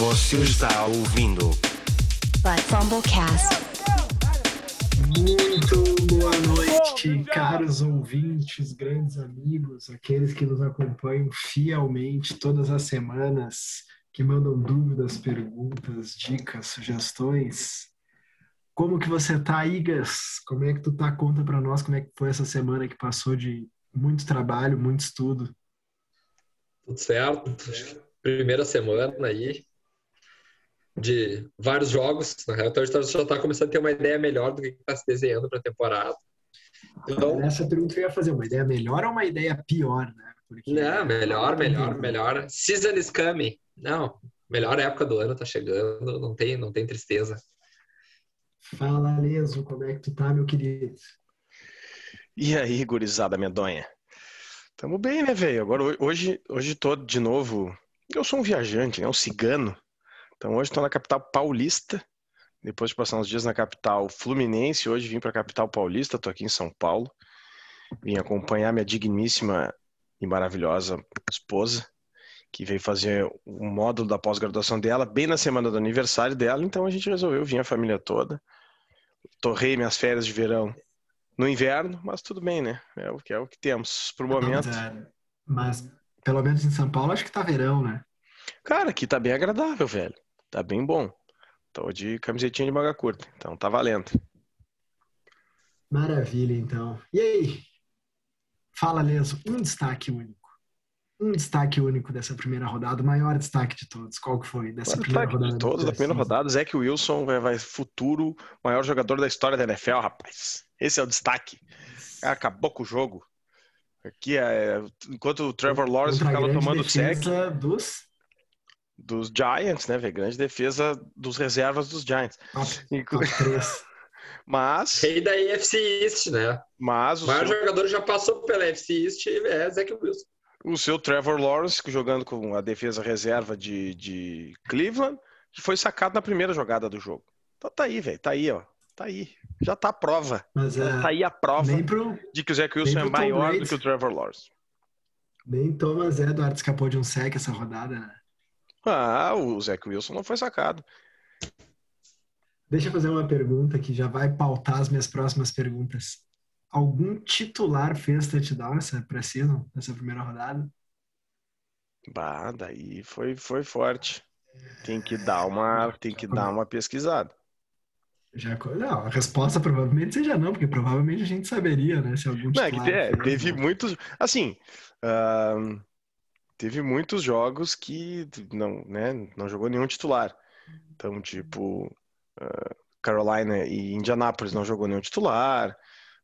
Você está ouvindo But Fumblecast. Muito boa noite, caros ouvintes, grandes amigos, aqueles que nos acompanham fielmente todas as semanas, que mandam dúvidas, perguntas, dicas, sugestões. Como que você tá, Igas? Como é que tu tá? Conta para nós como é que foi essa semana que passou de muito trabalho, muito estudo. Tudo certo. Primeira semana aí de vários jogos. Na real, então a gente já está começando a ter uma ideia melhor do que está se desenhando para a temporada. Então, Essa pergunta que eu ia fazer, uma ideia melhor ou uma ideia pior, né? Porque... Não, melhor, melhor, melhor. Season is coming. Não, melhor época do ano tá chegando, não tem, não tem tristeza. Fala, Leso, como é que tu tá, meu querido? E aí, gurizada medonha? Tamo bem, né, velho? Agora, hoje, hoje tô de novo... Eu sou um viajante, né? Um cigano. Então, hoje estou na capital paulista. Depois de passar uns dias na capital fluminense, hoje vim para a capital paulista. Estou aqui em São Paulo. Vim acompanhar minha digníssima e maravilhosa esposa, que veio fazer o módulo da pós-graduação dela bem na semana do aniversário dela. Então, a gente resolveu vir a família toda. Torrei minhas férias de verão no inverno, mas tudo bem, né? É o que é o que temos pro momento. Mas, mas pelo menos em São Paulo acho que tá verão, né? Cara, aqui tá bem agradável, velho. Tá bem bom. Tô de camisetinha de manga curta, então tá valendo. Maravilha, então. E aí? Fala, Leso, um destaque único. Um destaque único dessa primeira rodada, o maior destaque de todos. Qual que foi dessa o primeira rodada? De todos da primeira rodada, Zach Wilson vai, vai futuro maior jogador da história da NFL, rapaz. Esse é o destaque. Acabou com o jogo. Aqui é, enquanto o Trevor Lawrence ficava tomando sec dos dos Giants, né, velho? Grande defesa dos reservas dos Giants. Mas. Rei da AFC East, né? Mas o, maior seu... jogador já passou pela AFC East é Zach Wilson. O seu Trevor Lawrence, jogando com a defesa reserva de, de Cleveland, foi sacado na primeira jogada do jogo. Então tá aí, velho. Tá aí, ó. Tá aí. Já tá a prova. Mas, é, tá aí a prova pro, de que o Zach Wilson é maior do que o Trevor Lawrence. Nem Thomas Edwards escapou de um sec essa rodada, né? Ah, o Zach Wilson não foi sacado. Deixa eu fazer uma pergunta que já vai pautar as minhas próximas perguntas. Algum titular fez touchdown nessa precisam nessa primeira rodada? Bah, daí foi, foi forte. Tem que dar uma, tem que dar uma pesquisada. Já, não, a resposta provavelmente seja não, porque provavelmente a gente saberia, né? Se algum não, é que é, teve muitos. Assim, uh, teve muitos jogos que não, né, não jogou nenhum titular. Então, tipo, uh, Carolina e Indianapolis não jogou nenhum titular.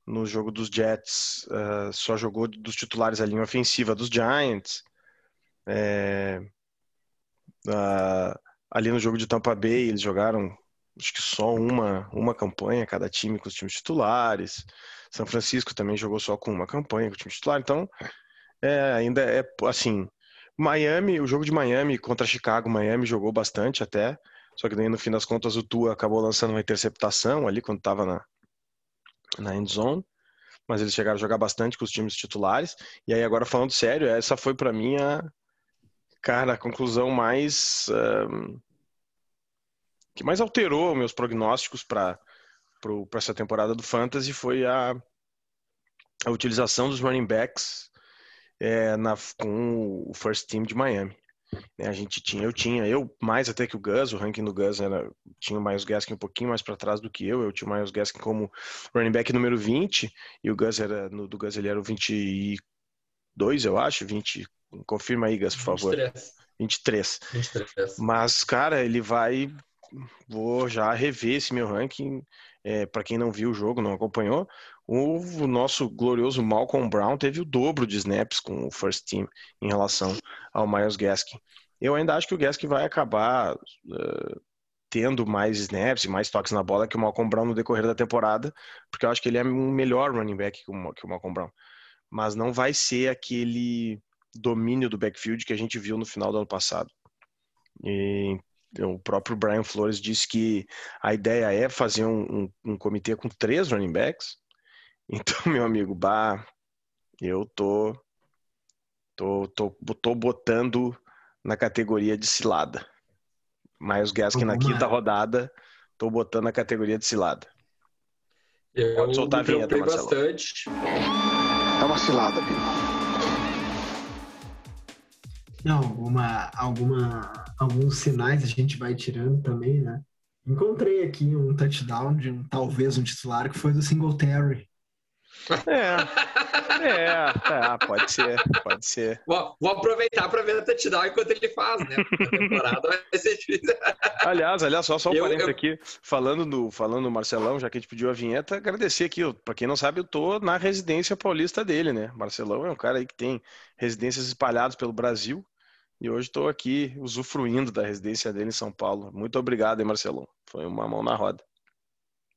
No jogo dos Jets, uh, só jogou dos titulares a linha ofensiva dos Giants. É, uh, ali no jogo de Tampa Bay, eles jogaram acho que só uma, uma campanha, cada time com os times titulares. São Francisco também jogou só com uma campanha com o time titular. Então, é, ainda é assim, Miami, o jogo de Miami contra Chicago, Miami jogou bastante até, só que daí no fim das contas o Tua acabou lançando uma interceptação ali quando estava na, na end zone, mas eles chegaram a jogar bastante com os times titulares. E aí agora falando sério, essa foi para mim a cara a conclusão mais um, que mais alterou meus prognósticos para para essa temporada do Fantasy foi a, a utilização dos running backs é, na, com o first team de Miami. Né, a gente tinha, eu tinha, eu mais até que o Gus, o ranking do Gus era, tinha o Miles Gaskin um pouquinho mais para trás do que eu, eu tinha o Miles Gaskin como running back número 20 e o Gus era, no do Gus ele era o 22, eu acho, 20, confirma aí Gus, por favor. 23. 23. Mas, cara, ele vai, vou já rever esse meu ranking, é, para quem não viu o jogo, não acompanhou, o, nosso glorioso Malcolm Brown teve o dobro de snaps com o first team em relação ao Miles Gaskin. Eu ainda acho que o Gaskin vai acabar uh, tendo mais snaps e mais toques na bola que o Malcolm Brown no decorrer da temporada, porque eu acho que ele é um melhor running back que o, que o Malcolm Brown. Mas não vai ser aquele domínio do backfield que a gente viu no final do ano passado. E o próprio Brian Flores disse que a ideia é fazer um, um, um comitê com três running backs, então, meu amigo, bah, eu tô, tô, tô, tô botando na categoria de cilada. Miles Gaskin na quinta rodada, tô botando na categoria de cilada. Eu Pode soltar me a vinheta, Marcelo. bastante. É uma cilada. Não, alguma, alguma, alguns sinais a gente vai tirando também, né? Encontrei aqui um touchdown de um, talvez um titular que foi do Singletary. É, é, tá, pode ser, pode ser. Vou, vou aproveitar para ver o touchdown enquanto ele faz, né? A temporada vai ser difícil. Aliás, aliás, só, só um parênteses eu- aqui, falando do, falando do Marcelão, já que a gente pediu a vinheta, agradecer aqui, ó, pra quem não sabe, eu tô na residência paulista dele, né? Marcelão é um cara aí que tem residências espalhadas pelo Brasil, e hoje estou aqui usufruindo da residência dele em São Paulo. Muito obrigado, hein, Marcelão? Foi uma mão na roda.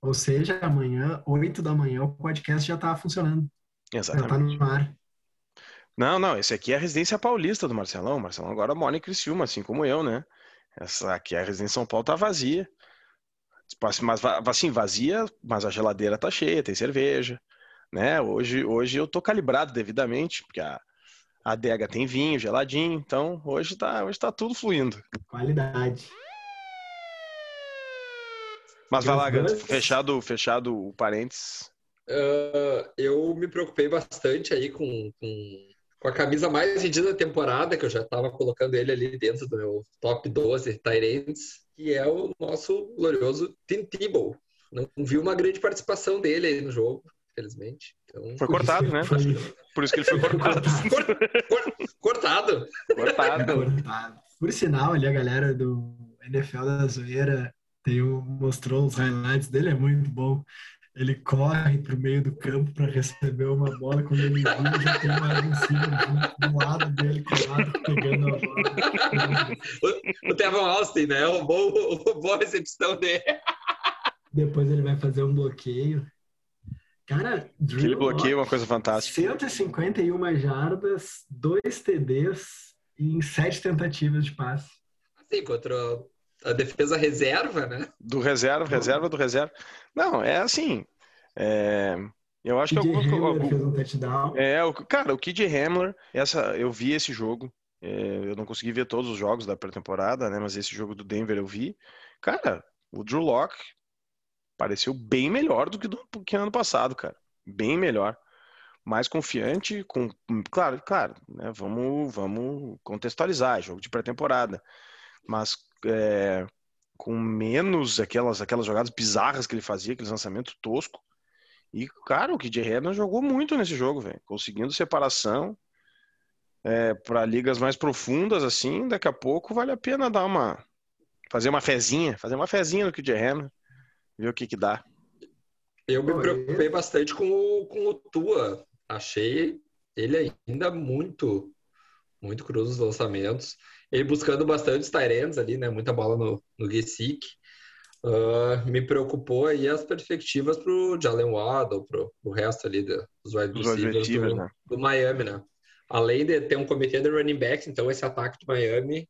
Ou seja, amanhã, 8 da manhã, o podcast já tá funcionando. Já tá Exatamente. no ar. Não, não, esse aqui é a residência paulista do Marcelão. O Marcelão agora mora em Criciúma, assim como eu, né? Essa aqui, a residência em São Paulo, tá vazia. Mas, assim, vazia, mas a geladeira tá cheia, tem cerveja, né? Hoje, hoje eu tô calibrado devidamente, porque a, a adega tem vinho geladinho, então hoje tá, hoje tá tudo fluindo. Qualidade. Mas vai lá, os Gans, Bucks? fechado, fechado o parênteses. Ah, eu me preocupei bastante aí com, com, com a camisa mais vendida da temporada, que eu já estava colocando ele ali dentro do meu top 12 Tyrants, que é o nosso glorioso Tim Tebow. Não vi uma grande participação dele aí no jogo, infelizmente. Então, Foi cortado, né? Foi Por isso que ele foi cortado. cor- cor- cortado. cortado. cortado. Por sinal, ali a galera do NFL da Zoeira tem um, mostrou os highlights dele, é muito bom. Ele corre pro meio do campo para receber uma bola. Quando ele vira, já tem uma receiver do lado dele, colado, pegando a bola. O Tevon Austin, né? Roubou, roubou a recepção dele. Depois ele vai fazer um bloqueio. Cara, Drew Aquele bloqueio é uma coisa fantástica. 151 jardas, 2 TDs em 7 tentativas de passe. Assim, contra a defesa reserva, né? Do reserva, reserva do reserva. Não, é assim. é, eu acho que alguns. Hamler fez um touchdown. É, o, cara, o Kid Hamler, essa, eu vi esse jogo. é, eu não consegui ver todos os jogos da pré-temporada, né? Mas esse jogo do Denver eu vi. Cara, o Drew Locke pareceu bem melhor do que do que ano passado, cara. Bem melhor. Mais confiante, com. Claro, claro, né? Vamos, vamos contextualizar, jogo de pré-temporada. Mas é, com menos aquelas, aquelas jogadas bizarras que ele fazia, aqueles lançamentos toscos. E, cara, o KJ Hamler jogou muito nesse jogo, velho. Conseguindo separação é, para ligas mais profundas, assim, daqui a pouco vale a pena dar uma. Fazer uma fezinha, fazer uma fezinha no KJ Hamler, ver o que que dá. Eu me preocupei bastante com o, com o Tua. Achei ele ainda muito, muito cru nos lançamentos. Ele buscando bastante os Tyrants ali, né? Muita bola no, no Gesick. Ah, me preocupou aí as perspectivas pro Jalen Waddle, pro, pro resto ali do- dos wide receivers do, né? do Miami, né? Além de ter um comitê de running backs, então esse ataque do Miami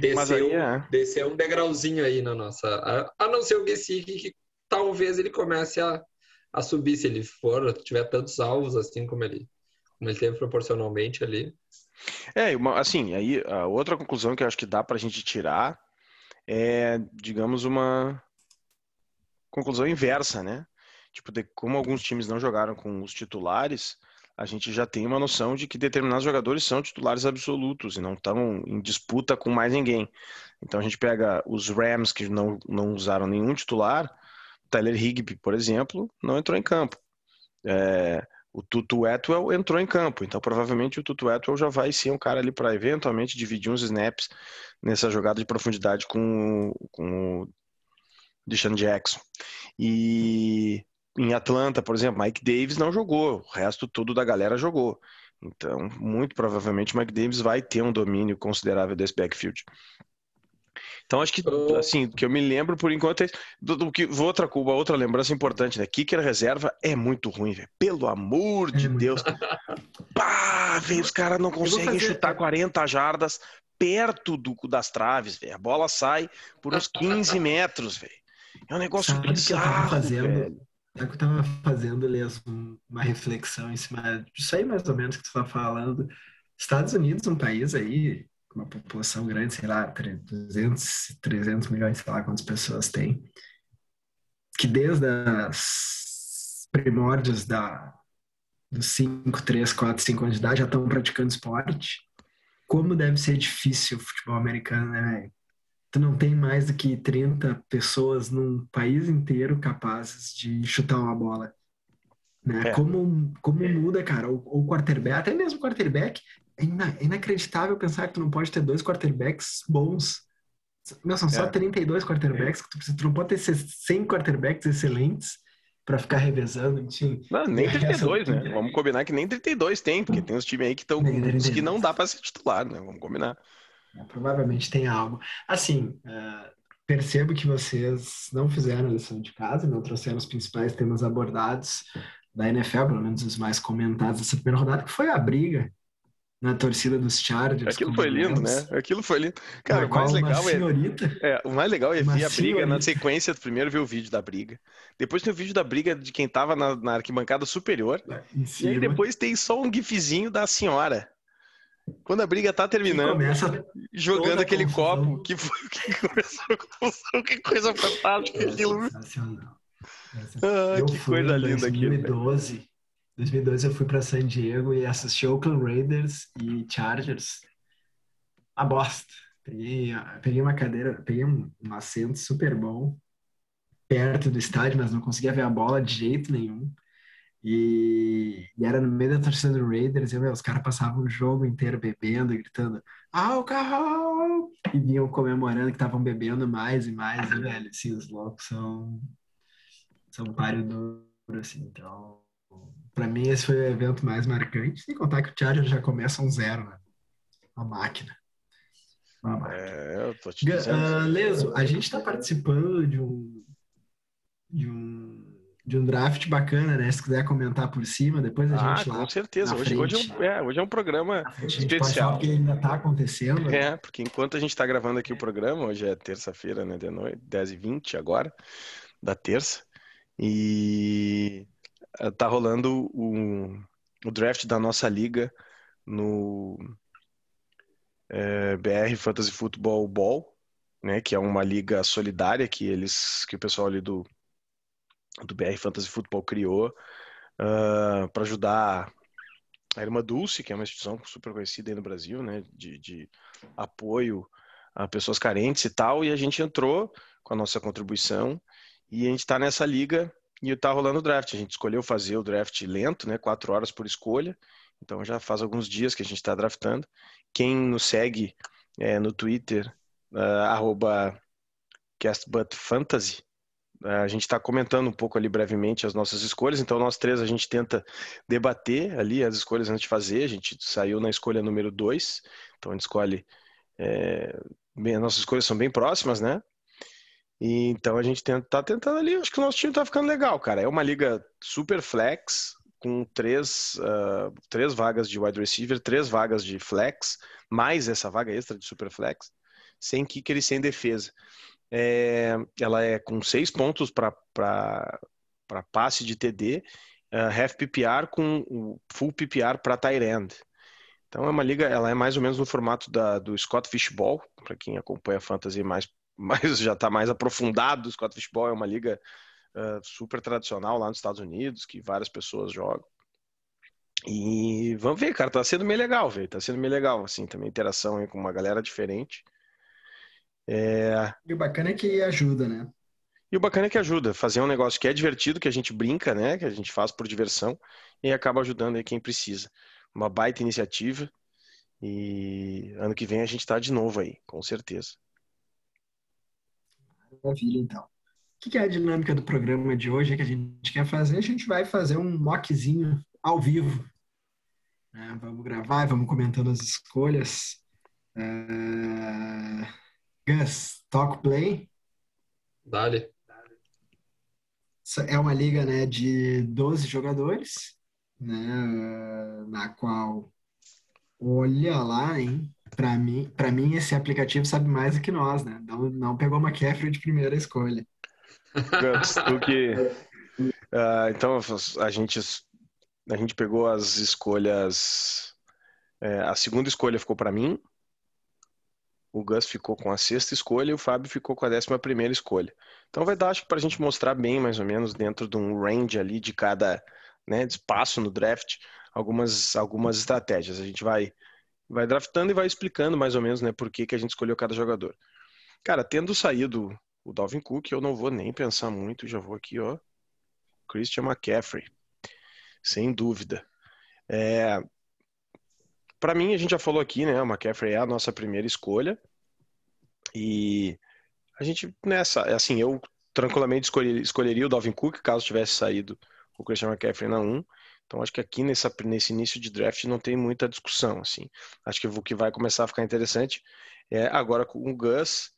desceu, é. desceu um degrauzinho aí na nossa. A, a não ser o Gesick, que talvez ele comece a, a subir se ele for, tiver tantos alvos assim como ele, como ele teve proporcionalmente ali. É, uma- assim, aí a outra conclusão que eu acho que dá pra gente tirar é, digamos, uma conclusão inversa, né? Tipo, de como alguns times não jogaram com os titulares, a gente já tem uma noção de que determinados jogadores são titulares absolutos e não estão em disputa com mais ninguém. Então a gente pega os Rams que não, não usaram nenhum titular, Tyler Higbee, por exemplo, não entrou em campo. É, o Tutu Atwell entrou em campo, então provavelmente o Tutu Atwell já vai ser um cara ali para eventualmente dividir uns snaps nessa jogada de profundidade com, com o Deshaun Jackson. E em Atlanta, por exemplo, Mike Davis não jogou, o resto tudo da galera jogou. Então, muito provavelmente Mike Davis vai ter um domínio considerável desse backfield. Então, acho que, assim, que eu me lembro por enquanto é. Do, do que, outra, uma outra lembrança importante, né? Kicker reserva é muito ruim, velho. Pelo amor de É. Deus. Pá, velho, os caras não conseguem fazer- chutar 40 jardas perto do, das traves, velho. A bola sai por uns 15 metros, velho. É um negócio Sabe o que eu tava bizarro, fazendo? velho. O que eu tava fazendo, um- uma reflexão em cima disso aí mais ou menos que tu tá falando. Estados Unidos, um país aí uma população grande, sei lá, 200, 300 milhões, sei lá quantas pessoas tem, que desde as primórdios da, dos 5, 3, 4, 5 anos de idade já estão praticando esporte, como deve ser difícil o futebol americano, né? Tu não tem mais do que 30 pessoas num país inteiro capazes de chutar uma bola. Né? É. Como, como muda, cara, o, o quarterback, até mesmo o quarterback, é, ina- é inacreditável pensar que tu não pode ter dois quarterbacks bons. Meu, são só É. 32 quarterbacks que tu precisa. Tu não pode ter 100 quarterbacks excelentes pra ficar revezando, enfim. Não, nem Essa 32, né? Vamos combinar que nem 32 tem, porque tem uns times aí que estão que 32. não dá pra ser titular, né? Vamos combinar. É, Provavelmente tem algo. Assim, é, percebo que vocês não fizeram a lição de casa, não trouxeram os principais temas abordados da NFL, pelo menos os mais comentados dessa primeira rodada, que foi a briga na torcida dos Chargers. Aquilo foi lindo, né? Aquilo foi lindo. Cara, na o mais legal é, é, o mais legal é Uma ver a briga na senhorita. sequência. Primeiro ver o vídeo da briga. Depois tem o vídeo da briga de quem tava na, na arquibancada superior. E aí depois tem só um gifzinho da senhora. Quando a briga tá terminando, jogando aquele confusão. copo que foi que começou a confusão. Que coisa fantástica é aquilo. sensacional. Ah, que coisa linda velho. 2012. 2012 eu fui para San Diego e assisti Oakland Raiders e Chargers. A bosta. Peguei, peguei uma cadeira, peguei um, um assento super bom perto do estádio, mas não conseguia ver a bola de jeito nenhum. E, e era no meio da torcida do Raiders, e meu, os caras passavam o jogo inteiro bebendo gritando álcool! E vinham comemorando que estavam bebendo mais e mais, e, velho, assim, os loucos são, são páreo duro, assim, então... Pra mim, esse foi o evento mais marcante, sem contar que o Chargers já começa um zero, né? Uma máquina. Uma máquina. É, eu tô te dizendo. ah, Leso, a gente está participando de um, de um de um draft bacana, né? Se quiser comentar por cima, depois a Ah, gente lá com certeza. Hoje, hoje, é um, é, hoje é um programa a gente pode falar especial. porque ainda está acontecendo. né? É, porque enquanto a gente está gravando aqui o programa, hoje é terça-feira, né, de noite, 10h20 agora, da terça, e tá rolando o, o draft da nossa liga no eh, BR Fantasy Football Ball, né, que é uma liga solidária que eles, que o pessoal ali do, do BR Fantasy Football criou para ajudar a Irmã Dulce, que é uma instituição super conhecida aí no Brasil, né, de, de apoio a pessoas carentes e tal, e a gente entrou com a nossa contribuição e a gente está nessa liga e está rolando o draft. A gente escolheu fazer o draft lento, né, quatro horas por escolha, então já faz alguns dias que a gente está draftando. Quem nos segue é, no Twitter, uh, castbutfantasy, a gente está comentando um pouco ali brevemente as nossas escolhas, então nós três a gente tenta debater ali as escolhas antes de fazer, a gente saiu na escolha número dois, então a gente escolhe, é, bem, as nossas escolhas são bem próximas, né? E, então a gente tenta, tá tentando ali, acho que o nosso time tá ficando legal, cara. É uma liga super flex, com três, uh, três vagas de wide receiver, três vagas de flex, mais essa vaga extra de super flex, sem kicker e sem defesa. É, ela é com seis pontos para passe de TD, uh, half PPR com full PPR para tight end. Então é uma liga, ela é mais ou menos no formato da, do Scott Fishball, para quem acompanha fantasy mais, mais já está mais aprofundado. O Scott Fishball é uma liga uh, super tradicional lá nos Estados Unidos, que várias pessoas jogam. E vamos ver, cara, tá sendo meio legal, velho. Tá sendo meio legal, assim, também interação com uma galera diferente. É... E o bacana é que ajuda, né? E o bacana é que ajuda, fazer um negócio que é divertido, que a gente brinca, né? Que a gente faz por diversão e acaba ajudando aí quem precisa. Uma baita iniciativa e ano que vem a gente tá de novo aí, com certeza. Maravilha, então. O que é a dinâmica do programa de hoje que a gente quer fazer? A gente vai fazer um mockzinho ao vivo. né? Vamos gravar, vamos comentando as escolhas. Uh... Gus, talk play. Dale. É uma liga né, de 12 jogadores, né, na qual, olha lá, hein? Para mim, para mim, esse aplicativo sabe mais do que nós, né? Não, não pegou McCaffrey de primeira escolha. Tu que, uh, então a gente a gente pegou as escolhas, é, a segunda escolha ficou para mim, o Gus ficou com a sexta escolha e o Fábio ficou com a décima primeira escolha. Então vai dar, acho que para a gente mostrar bem, mais ou menos, dentro de um range ali de cada né, espaço no draft, algumas, algumas estratégias. A gente vai, vai draftando e vai explicando mais ou menos né, por que, que a gente escolheu cada jogador. Cara, tendo saído o Dalvin Cook, eu não vou nem pensar muito, já vou aqui, ó. Christian McCaffrey. Sem dúvida. É, para mim, a gente já falou aqui, né? O McCaffrey é a nossa primeira escolha. E a gente, nessa, assim, eu tranquilamente escolheria, escolheria o Dalvin Cook caso tivesse saído o Christian McCaffrey na 1. Então acho que aqui nessa, nesse início de draft não tem muita discussão, assim. Acho que o que vai começar a ficar interessante é agora com o Gus,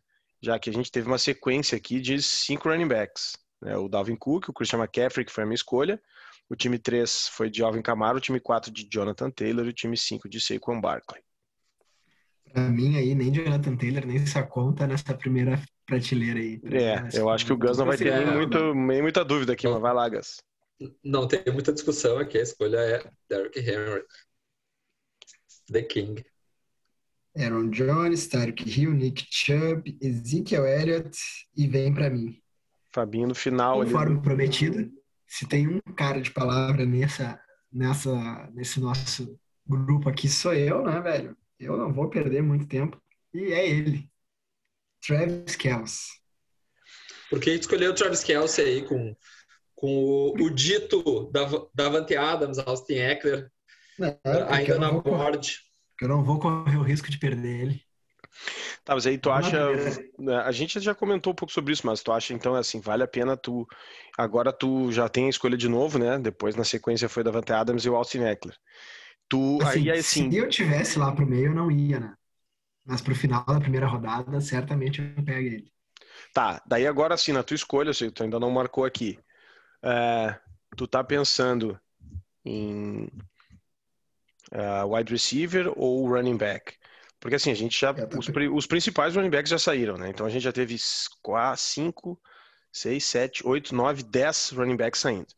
já que a gente teve uma sequência aqui de cinco running backs. Né? O Dalvin Cook, o Christian McCaffrey, que foi a minha escolha, o time 3 foi de Alvin Kamara, o time 4 de Jonathan Taylor e o time 5 de Saquon Barkley. Pra mim aí, nem Jonathan Taylor, nem essa conta nessa primeira prateleira aí. É, eu acho que o Gus não vai ter nem, muito, nem muita dúvida aqui, mas vai lá, Gus. Não tem muita discussão aqui, a escolha é Derrick Henry. The King. Aaron Jones, Tyreek Hill, Nick Chubb, Ezekiel Elliott e vem pra mim. Fabinho no final. Conforme ali. prometido, se tem um cara de palavra nessa, nessa, nesse nosso grupo aqui, sou eu, né, velho? Eu não vou perder muito tempo. E é ele. Travis Kelce. Por que escolheu o Travis Kelce aí com, com o, o dito da, Davante Adams, Austin Eckler, é, ainda na board? Eu não vou correr o risco de perder ele. Tá, mas aí tu acha. Né, a gente já comentou um pouco sobre isso, mas tu acha então assim, vale a pena tu. Agora tu já tem a escolha de novo, né? Depois na sequência foi da Davante Adams e o Austin Eckler. Tu, assim, aí, assim... Se eu tivesse lá pro meio, eu não ia, né? Mas pro final da primeira rodada, certamente eu pego ele. Tá, daí agora sim, na tua escolha, sei, tu ainda não marcou aqui. É, tu tá pensando em uh, wide receiver ou running back? Porque assim, a gente já. Os, os, principais running backs já saíram, né? Então a gente já teve 4, 5, 6, 7, 8, 9, 10 running backs saindo.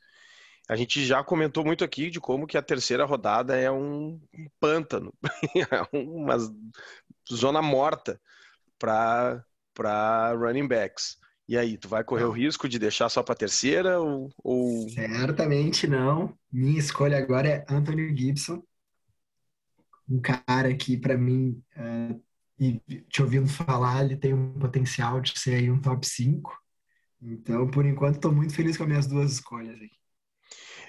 A gente já comentou muito aqui de como que a terceira rodada é um, um pântano, é uma zona morta para running backs. E aí, tu vai correr o risco de deixar só para terceira ou, ou, Certamente não. Minha escolha agora é Anthony Gibson um cara que, para mim, é, e te ouvindo falar, ele tem um potencial de ser aí um top 5. Então, por enquanto, estou muito feliz com as minhas duas escolhas aqui.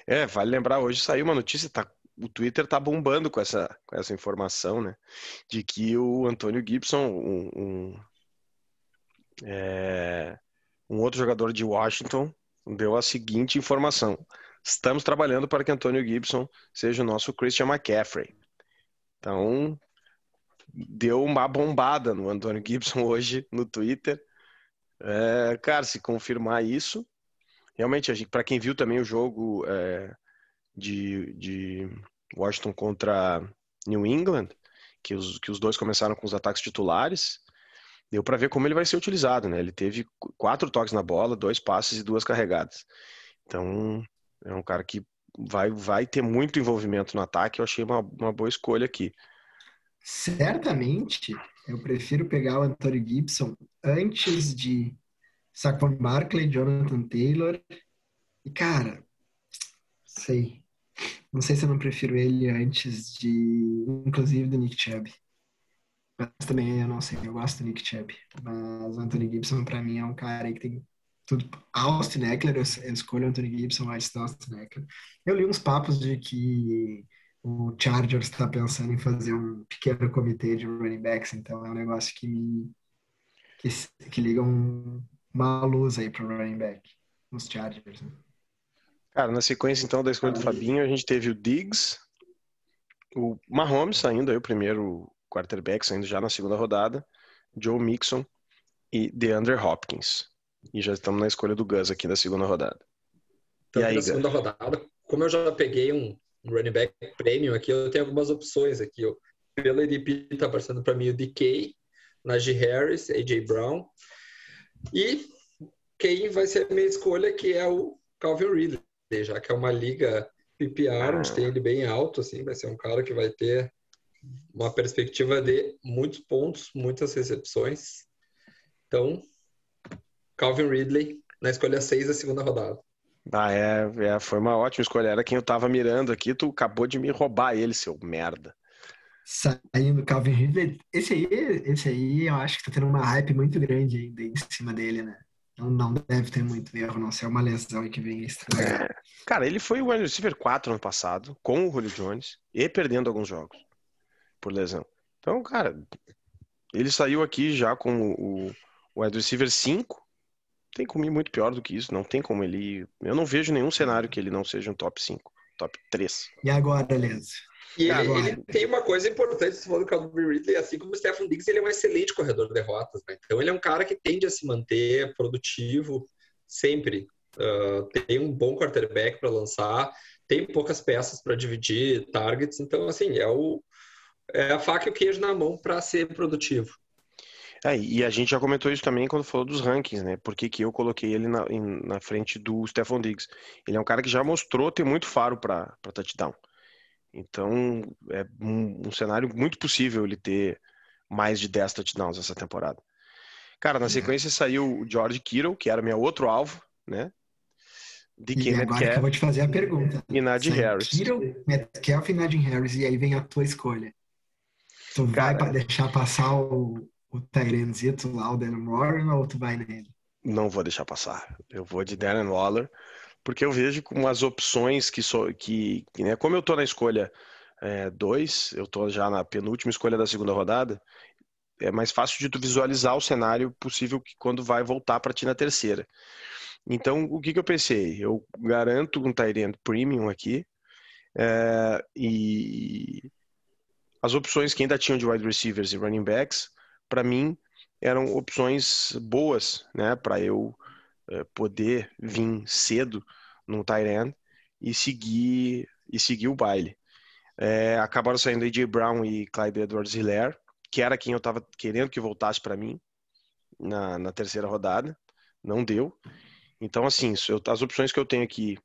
É, vale lembrar, hoje saiu uma notícia, tá, o Twitter tá bombando com essa, com essa informação, né? De que o Antônio Gibson, um, um, é, um outro jogador de Washington, deu a seguinte informação. Estamos trabalhando para que Antônio Gibson seja o nosso Christian McCaffrey. Então, deu uma bombada no Antônio Gibson hoje no Twitter. É, cara, se confirmar isso, realmente, para quem viu também o jogo é, de, de Washington contra New England, que os, que os dois começaram com os ataques titulares, deu para ver como ele vai ser utilizado, né? Ele teve quatro toques na bola, dois passes e duas carregadas. Então, é um cara que vai, vai ter muito envolvimento no ataque. Eu achei uma, uma boa escolha aqui. Certamente, eu prefiro pegar o Anthony Gibson antes de Saquon Barkley, Jonathan Taylor. E, cara, sei. Não sei se eu não prefiro ele antes de, inclusive, do Nick Chubb. Mas também eu não sei, eu gosto do Nick Chubb. Mas o Anthony Gibson, para mim, é um cara que tem tudo. Austin Eckler, eu, escolho Anthony Gibson antes do Austin Eckler. Eu li uns papos de que o Chargers está pensando em fazer um pequeno comitê de running backs, então é um negócio que me que, que liga um, uma luz aí para o running back nos Chargers. Né? Cara, na sequência então da escolha do Fabinho, a gente teve o Diggs, o Mahomes saindo aí, o primeiro quarterback saindo já na segunda rodada, Joe Mixon e DeAndre Hopkins. E já estamos na escolha do Gus aqui da segunda rodada. Então, e aí, na segunda Gus? rodada, como eu já peguei um, running back premium aqui, eu tenho algumas opções aqui. Eu, pelo EDP está aparecendo para mim o DK, Najee Harris, AJ Brown. E quem vai ser a minha escolha, que é o Calvin Ridley, já que é uma liga PPR, onde tem ele bem alto, assim, vai ser um cara que vai ter uma perspectiva de muitos pontos, muitas recepções. Então, Calvin Ridley na escolha 6 da segunda rodada. Ah, é, é, foi uma ótima escolha. Era quem eu tava mirando aqui, tu acabou de me roubar ele, seu merda. Saindo Calvin Ridley, esse aí, esse aí eu acho que tá tendo uma hype muito grande ainda em cima dele, né? Não, não deve ter muito erro, não ser uma lesão que vem estranha. É. Cara, ele foi o wide receiver 4 ano passado, com o Julio Jones, e perdendo alguns jogos por lesão. Então, cara, ele saiu aqui já com o, o wide receiver 5. Tem como ir muito pior do que isso, não tem como ele. Eu não vejo nenhum cenário que ele não seja um top 5, top 3. E agora, Lenzo? E ele, Agora. ele tem uma coisa importante, você falou do Calvin Ridley, assim como o Stephen Diggs, ele é um excelente corredor de rotas, né? Então ele é um cara que tende a se manter produtivo sempre. Uh, tem um bom quarterback para lançar, tem poucas peças para dividir targets, então assim, é, o, é a faca e o queijo na mão para ser produtivo. É, e a gente já comentou isso também quando falou dos rankings, né? Por que, que eu coloquei ele na, em- na frente do Stephon Diggs? Ele é um cara que já mostrou ter muito faro para touchdown. Então, é um, um cenário muito possível ele ter mais de 10 touchdowns essa temporada. Cara, na sequência saiu o George Kittle, que era meu outro alvo, né? DK E agora que eu Metcalf vou te fazer a pergunta. e Sai Harris. Kittle, Metcalf e Najee Harris, e aí vem a tua escolha. Tu vai Cara. pa- deixar passar o, o Tyrenzito lá, o Dan Warren, ou tu vai nele? Não vou deixar passar. Eu vou de Darren Waller, porque eu vejo como as opções que, so, que, que, né, como eu tô na escolha 2, eu tô já na penúltima escolha da segunda rodada, é mais fácil de tu visualizar o cenário possível que quando vai voltar para ti na terceira. Então, o que, que eu pensei? Eu garanto um end premium aqui é, e as opções que ainda tinham de wide receivers e running backs, para mim, eram opções boas, né, para eu eh, poder vir cedo no tight end e seguir e seguir o baile. Eh, acabaram saindo AJ Brown e Clyde Edwards-Helaire, que era quem eu estava querendo que voltasse para mim na, na terceira rodada, não deu. Então, assim, eu- as opções que eu tenho aqui,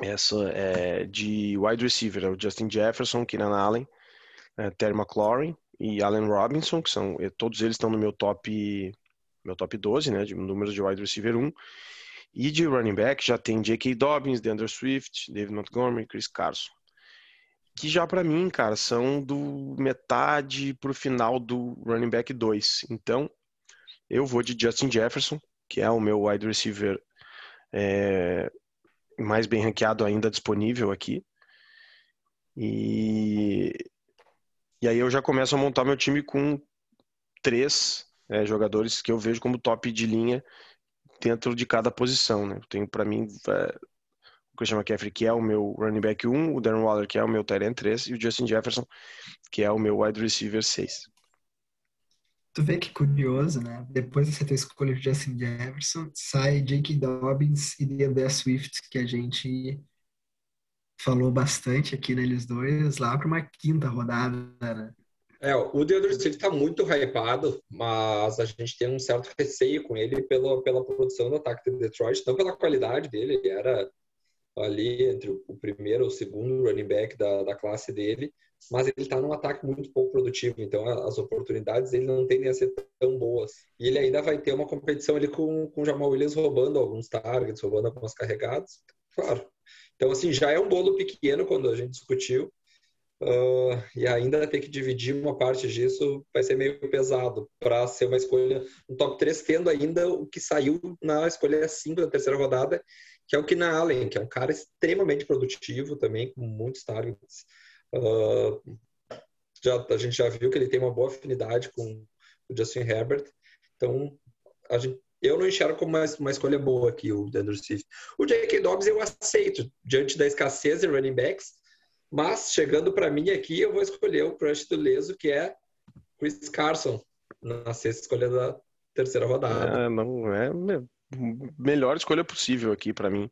essa é de wide receiver, é o Justin Jefferson, Keenan Allen, eh, Terry McLaurin e Allen Robinson, que são eh, todos eles estão no meu top meu top 12, né, de números de wide receiver 1. E de running back já tem J.K. Dobbins, DeAndre Swift, David Montgomery, Chris Carson. Que já para mim, cara, são do metade pro final do running back 2. Então, eu vou de Justin Jefferson, que é o meu wide receiver eh, mais bem ranqueado ainda disponível aqui. E, e aí eu já começo a montar meu time com três é, jogadores que eu vejo como top de linha dentro de cada posição, né? Eu tenho para mim é, o Christian McCaffrey, que é o meu running back 1, o Darren Waller, que é o meu tight end 3, e o Justin Jefferson, que é o meu wide receiver 6. Tu vê que curioso, né? Depois dessa tua escolha de Justin Jefferson, sai J.K. Dobbins e DeAndre Swift, que a gente falou bastante aqui neles dois, lá para uma quinta rodada, né? É, o Deandre Swift está muito hypado, mas a gente tem um certo receio com ele pela, pela produção do ataque de Detroit, não pela qualidade dele, ele era ali entre o primeiro e o segundo running back da, da classe dele, mas ele está num ataque muito pouco produtivo, então as oportunidades dele não tendem a ser tão boas. E ele ainda vai ter uma competição ali com, com o Jamal Williams roubando alguns targets, roubando algumas carregadas, claro. Então, assim, já é um bolo pequeno quando a gente discutiu, Uh, e ainda ter que dividir uma parte disso vai ser meio pesado para ser uma escolha no top 3, tendo ainda o que saiu na escolha 5 da terceira rodada, que é o Keenan Allen, que é um cara extremamente produtivo também, com muitos targets. Uh, já, a gente já viu que ele tem uma boa afinidade com o Justin Herbert, então a gente, eu não enxergo como uma, uma escolha boa aqui o Andrew Swift. O J.K. Dobbs eu aceito, diante da escassez de running backs, mas, chegando para mim aqui, eu vou escolher o crush do Leso, que é Chris Carson, na sexta escolha da terceira rodada. É, não é melhor escolha possível aqui para mim.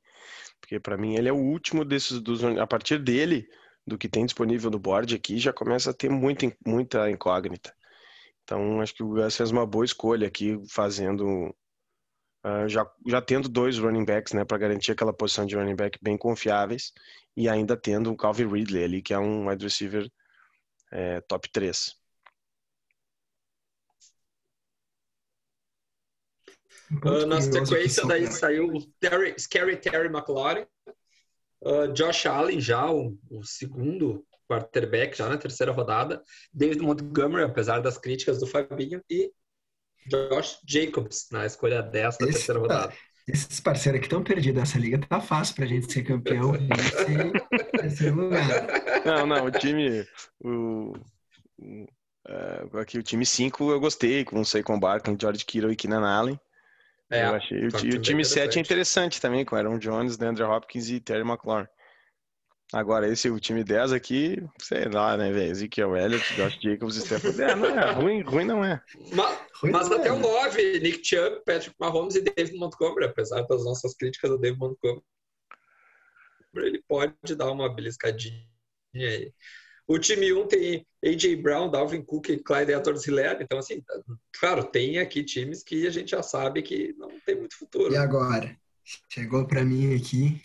Porque para mim ele é o último desses dos a partir dele do que tem disponível no board aqui já começa a ter muita muita incógnita. Então acho que o Gus fez uma boa escolha aqui fazendo uh, já, já tendo dois running backs, né, para garantir aquela posição de running back bem confiáveis e ainda tendo o Calvin Ridley ali, que é um wide receiver é, top 3. Um ponto Uh, na curioso aqui sequência, daí saiu o Terry, Scary Terry McLaurin, uh, Josh Allen já, o, o segundo quarterback, já na terceira rodada, David Montgomery, apesar das críticas do Fabinho, e Josh Jacobs na escolha 10 da terceira rodada. Esses parceiros aqui estão perdidos. Essa liga tá fácil pra gente ser campeão e terceiro lugar. Não, não, o time. O, o, é, aqui, o time 5 eu gostei, com o Saquon Barkley, George Kittle e Keenan Allen. É, eu achei. O, ti- o time time bem 7 é interessante. interessante também, com Aaron Jones, DeAndre Hopkins e Terry McLaurin. Agora, esse o time 10 aqui, sei lá, né, velho? Ezekiel Elliott, Josh Jacobs, Stephen. É, não é ruim, ruim não é. Ma- Ruim Mas não até é. o 9, Nick Chubb, Patrick Mahomes e David Montgomery, apesar das nossas críticas ao David Montgomery, ele pode dar uma beliscadinha aí. O time 1 tem A.J. Brown, Dalvin Cook e Clyde Edwards-Helaire. Então, assim, claro, tem aqui times que a gente já sabe que não tem muito futuro. E agora? Chegou pra mim aqui.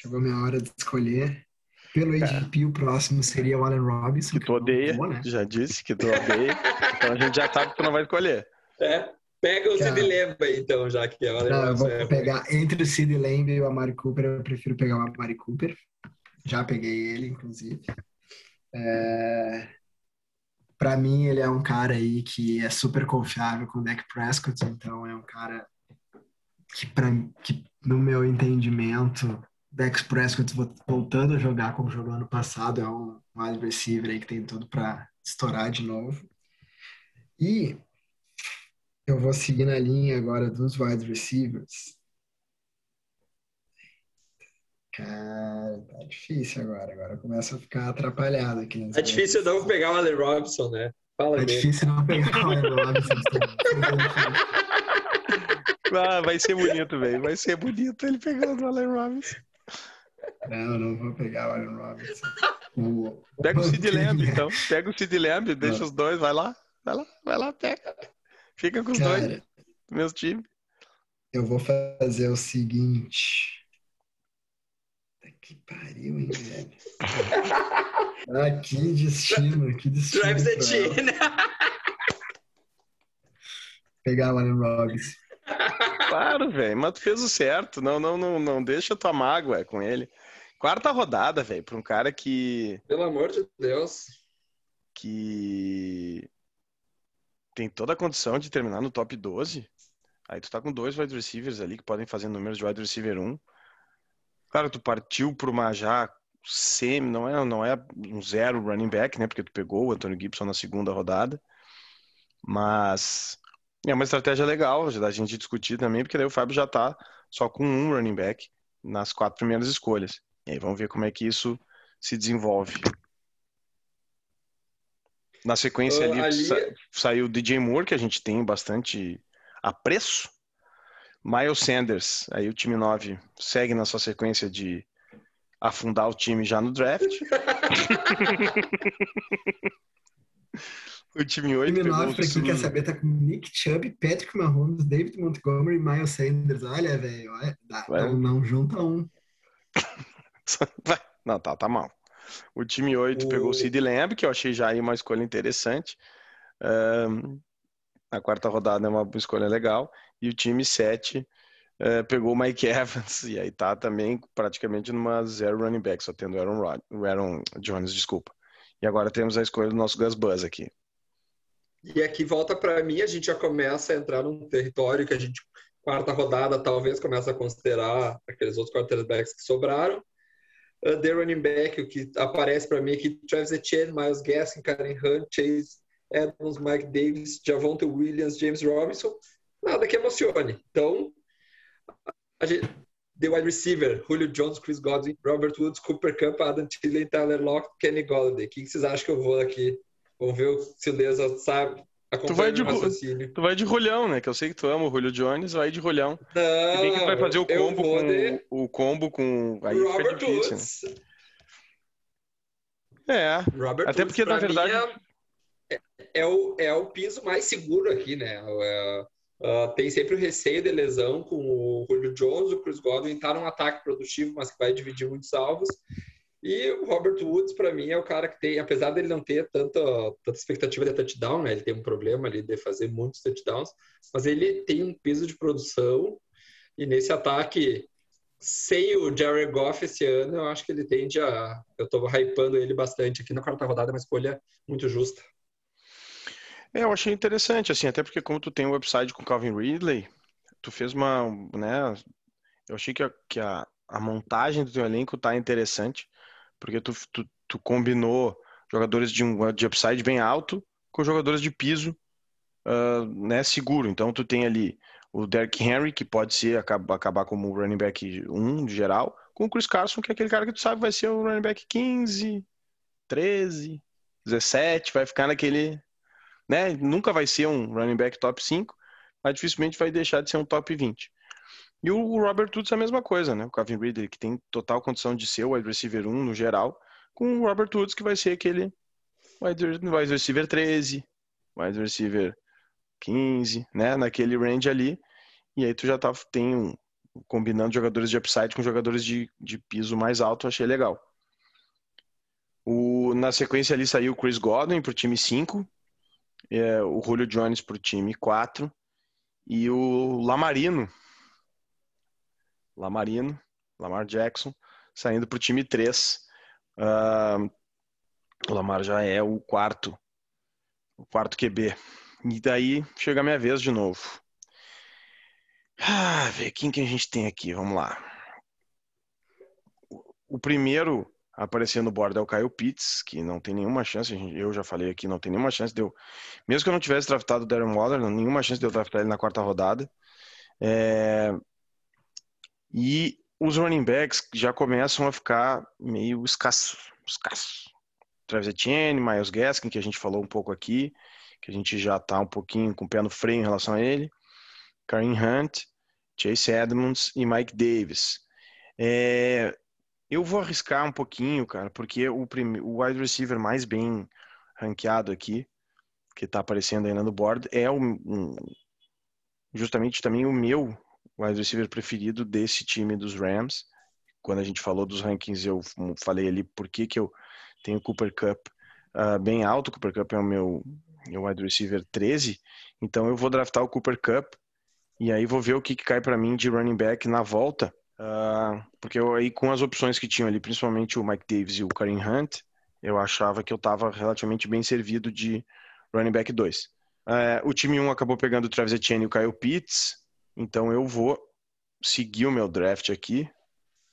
Chegou minha hora de escolher. Pelo ADP, o próximo seria o Allen Robinson. Que tu eu não odeia, vou, né? já disse que tu odeia. então a gente já sabe que tu não vai escolher. É, pega o Cara. Sid Lamb aí, então, já que olha, Não, eu vou é ruim. pegar entre o Sid Lamb e o Amari Cooper, eu prefiro pegar o Amari Cooper. Já peguei ele, inclusive. É... Para mim, ele é um cara aí que é super confiável com o Dak Prescott, então é um cara que, pra, que no meu entendimento, Dak Prescott vo- voltando a jogar como jogou ano passado, é um wide receiver aí que tem tudo para estourar de novo. E eu vou seguir na linha agora dos wide receivers. Cara, tá difícil agora. Agora começa a ficar atrapalhado aqui. nas É difícil não pegar o Allen Robinson, né? Fala É dele. difícil não pegar o Allen Robinson. Ah, vai ser bonito, velho. Vai ser bonito ele pegando o Allen Robinson. Não, não vou pegar o Allen Robinson. O- Pega o Sid Lamb, então. Pega o Sid Lamb, deixa os dois, vai lá. Vai lá, vai lá, pega. Fica com os dois, Cara, meus times. eu vou fazer o seguinte. Que pariu, hein, velho? Ah, que destino, que destino. Travis pra Etienne. Pegar o Allen Robinson. Claro, velho, mas tu fez o certo. Não, não, não, não deixa tua mágoa com ele. Quarta rodada, velho, pra um cara que, Pelo amor de Deus. que tem toda a condição de terminar no top 12. Aí tu tá com dois wide receivers ali que podem fazer números de wide receiver 1. Claro, tu partiu pra uma já semi, não é, não é um zero running back, né? Porque tu pegou o Antônio Gibson na segunda rodada. Mas é uma estratégia legal da gente discutir também, porque daí o Fábio já tá só com um running back nas quatro primeiras escolhas. E aí vamos ver como é que isso se desenvolve. Na sequência ali, ali- sa- saiu o DJ Moore, que a gente tem bastante apreço. Miles Sanders, aí o time 9 segue na sua sequência de afundar o time já no draft. o time 8 Time pegou 9, o pra quem quer saber, tá com Nick Chubb, Patrick Mahomes, David Montgomery e Miles Sanders. Olha, velho, olha, dá- Vai. não, não junta um. Não, tá, tá mal. O time 8 O- pegou o Sid Lamb, que eu achei já aí uma escolha interessante. Ahn, a quarta rodada é uma escolha legal. E o time 7 eh, pegou o Mike Evans, e aí tá também praticamente numa zero running back, só tendo Aaron, Rod, Aaron Jones, desculpa. E agora temos a escolha do nosso Gus Buzz aqui. E aqui volta para mim, a gente já começa a entrar num território que a gente, quarta rodada, talvez começa a considerar aqueles outros quarterbacks que sobraram. Uh, the running back, o que aparece para mim aqui, Travis Etienne, Miles Gaskin, Karen Hunt, Chase Edmonds, Mike Davis, Javonte Williams, James Robinson. Nada que emocione. Então, a gente, the wide receiver, Julio Jones, Chris Godwin, Robert Woods, Cooper Cup, Adam Thielen, Tyler Lockett, Kenny Golladay. O que vocês acham que eu vou aqui? Vamos ver se o Leza sabe. Tu vai de. Tu vai de rolhão, né? Que eu sei que tu ama o Julio Jones, vai de rolhão. Não, Se bem que tu vai fazer o combo com de o combo com aí Robert difícil. Woods. né? É, Robert Até Woods, porque, na verdade- é, é o, é o piso mais seguro aqui, né? É, ah, tem sempre o receio de lesão com o Julio Jones, o Chris Godwin tá num ataque produtivo, mas que vai dividir muitos alvos. E o Robert Woods, para mim, é o cara que tem, apesar dele não ter tanta, tanta expectativa de touchdown, né? Ele tem um problema ali de fazer muitos touchdowns, mas ele tem um peso de produção e nesse ataque, sem o Jared Goff esse ano, eu acho que ele tende a. Eu tô hypando ele bastante aqui na quarta rodada, é uma escolha muito justa. É, eu achei interessante, assim, até porque como tu tem o um website com Calvin Ridley, tu fez uma, né, eu achei que a, que a, a montagem do teu elenco tá interessante, porque tu, tu, tu combinou jogadores de um de upside bem alto com jogadores de piso uh, né, seguro. Então tu tem ali o Derrick Henry, que pode ser acabar, acabar como running back 1 de geral, com o Chris Carson, que é aquele cara que tu sabe vai ser o running back 15, 13, 17, vai ficar naquele. Né? Nunca vai ser um running back top 5, mas dificilmente vai deixar de ser um top 20. E o Robert Woods é a mesma coisa, né? O Calvin Ridley, que tem total condição de ser o wide receiver 1 no geral, com o Robert Woods, que vai ser aquele wide receiver 13, wide receiver 15, né? Naquele range ali. E aí tu já tá, tem um, combinando jogadores de upside com jogadores de, de piso mais alto, achei legal. O, na sequência ali saiu o Chris Godwin pro time 5, é, o Julio Jones pro time 4 e o Lamarino Lamarino, Lamar Jackson, saindo para o time 3. Uh, o Lamar já é o quarto, o quarto QB. E daí chega a minha vez de novo. Ah, ver quem que a gente tem aqui, vamos lá. O primeiro a aparecer no board é o Kyle Pitts, que não tem nenhuma chance, eu já falei aqui, não tem nenhuma chance de eu, mesmo que eu não tivesse draftado o Darren Waller, nenhuma chance de eu draftar ele na quarta rodada. É, e os running backs já começam a ficar meio escassos. escassos. Travis Etienne, Miles Gaskin, que a gente falou um pouco aqui, que a gente já está um pouquinho com o pé no freio em relação a ele. Kareem Hunt, Chase Edmonds e Mike Davis. É, eu vou arriscar um pouquinho, cara, porque o, o wide receiver mais bem ranqueado aqui, que está aparecendo aí no board, é o, um, justamente também o meu wide receiver preferido desse time dos Rams. Quando a gente falou dos rankings, eu falei ali por que, que eu tenho Cooper Cup uh, bem alto. Cooper Cup é o meu, meu wide receiver 13. Então eu vou draftar o Cooper Cup e aí vou ver o que, que cai para mim de running back na volta. Uh, porque eu, aí com as opções que tinham ali, principalmente o Mike Davis e o Kareem Hunt, eu achava que eu estava relativamente bem servido de running back 2. Uh, ah, o time 1 acabou pegando o Travis Etienne e o Kyle Pitts. Então eu vou seguir o meu draft aqui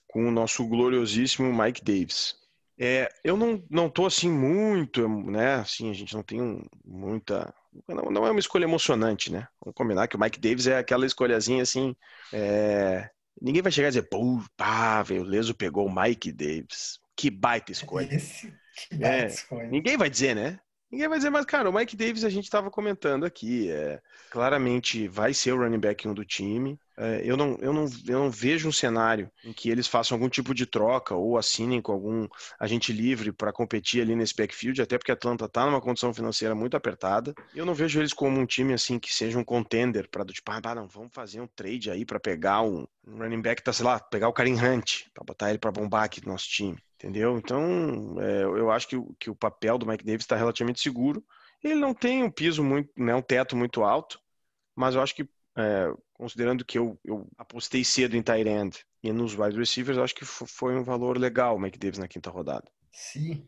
com o nosso gloriosíssimo Mike Davis. É, eu não, não tô assim muito, né? Assim, a gente não tem muita. Não, não, é uma escolha emocionante, né? Vamos combinar que o Mike Davis é aquela escolhazinha assim. É, ninguém vai chegar e dizer, pô, pá, velho, o Leso pegou o Mike Davis. Que baita escolha. Esse, que baita é, escolha. Ninguém vai dizer, né? Ninguém vai dizer, mas, cara, o Mike Davis a gente estava comentando aqui. É, claramente vai ser o running back 1 do time. É, eu, não, eu, não, eu não vejo um cenário em que eles façam algum tipo de troca ou assinem com algum agente livre para competir ali nesse backfield, até porque a Atlanta está numa condição financeira muito apertada. Eu não vejo eles como um time assim que seja um contender para do tipo, ah, não, vamos fazer um trade aí para pegar um, um running back, tá, sei lá, pegar o Karim Hunt, para botar ele para bombar aqui no nosso time. Entendeu? Então, é, eu acho que, que o papel do Mike Davis está relativamente seguro. Ele não tem um piso muito, né, um teto muito alto, mas eu acho que, é, considerando que eu, eu apostei cedo em tight end e nos wide receivers, acho que foi um valor legal o Mike Davis na quinta rodada. Se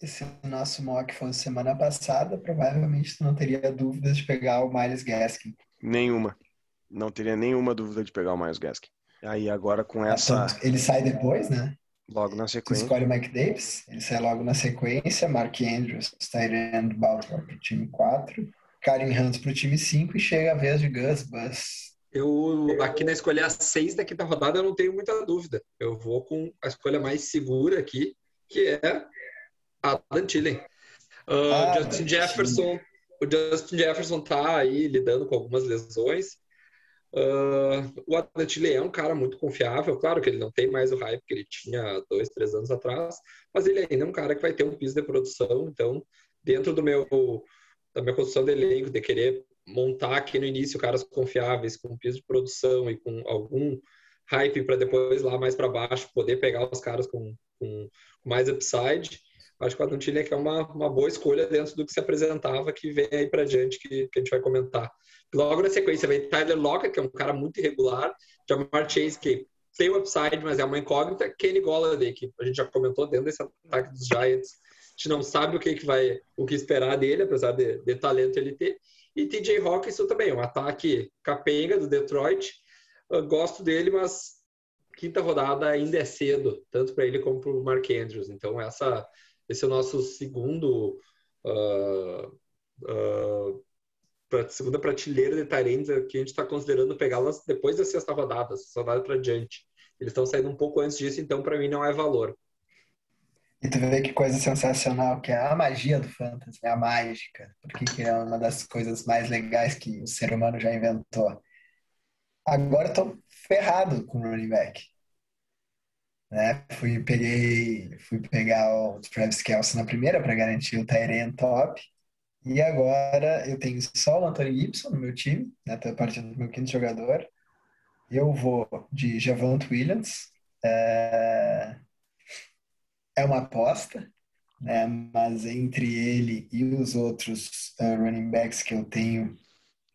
esse nosso mock fosse semana passada, provavelmente tu não teria dúvidas de pegar o Miles Gaskin. Nenhuma. Não teria nenhuma dúvida de pegar o Miles Gaskin. Aí agora com essa. Ele sai depois, né? Logo na sequência. Tu escolhe o Mike Davis, ele sai logo na sequência. Mark Andrews, Tyrant Baltimore para o time 4. Karen Hunt para o time 5 e chega a vez de Gus Bus. Eu, aqui na escolha 6 da quinta rodada, eu não tenho muita dúvida. Eu vou com a escolha mais segura aqui, que é Adam Thielen. Uh, ah, Justin Jefferson, o Justin Jefferson tá aí lidando com algumas lesões. Uh, o Atlantilli é um cara muito confiável, claro que ele não tem mais o hype que ele tinha dois, três anos atrás, mas ele ainda é um cara que vai ter um piso de produção, então dentro do meu da minha construção de elenco, de querer montar aqui no início caras confiáveis com piso de produção e com algum hype para depois lá mais para baixo poder pegar os caras com, com mais upside. Acho que o Adam Thielen é uma, uma boa escolha dentro do que se apresentava, que vem aí para diante, que, que a gente vai comentar. Logo na sequência vem Tyler Lockett, que é um cara muito irregular, Jamar Chase, que tem o upside, mas é uma incógnita, Kenny Golladay, que a gente já comentou dentro desse ataque dos Giants, gente não sabe o que, que vai, o que esperar dele, apesar de, de talento ele ter, e TJ Hawkinson também, um ataque capenga do Detroit, eu gosto dele, mas quinta rodada ainda é cedo, tanto para ele como para o Mark Andrews, então essa, esse é o nosso segundo uh, uh, para segunda prateleira de Tyrants que a gente está considerando pegá-las depois da sexta rodada, sexta rodada para diante. Eles estão saindo um pouco antes disso, então para mim não é valor. E tu vê que coisa sensacional, que é a magia do fantasy, é a mágica, porque que é uma das coisas mais legais que o ser humano já inventou. Agora eu tô ferrado com o running back. Né? Fui, peguei, fui pegar o Travis Kelce na primeira para garantir o Tyrant top. E agora eu tenho só o Anthony Gibson no meu time, né? Tá partindo do meu quinto jogador. Eu vou de Javant Williams. É, é uma aposta, né? Mas entre ele e os outros uh, running backs que eu tenho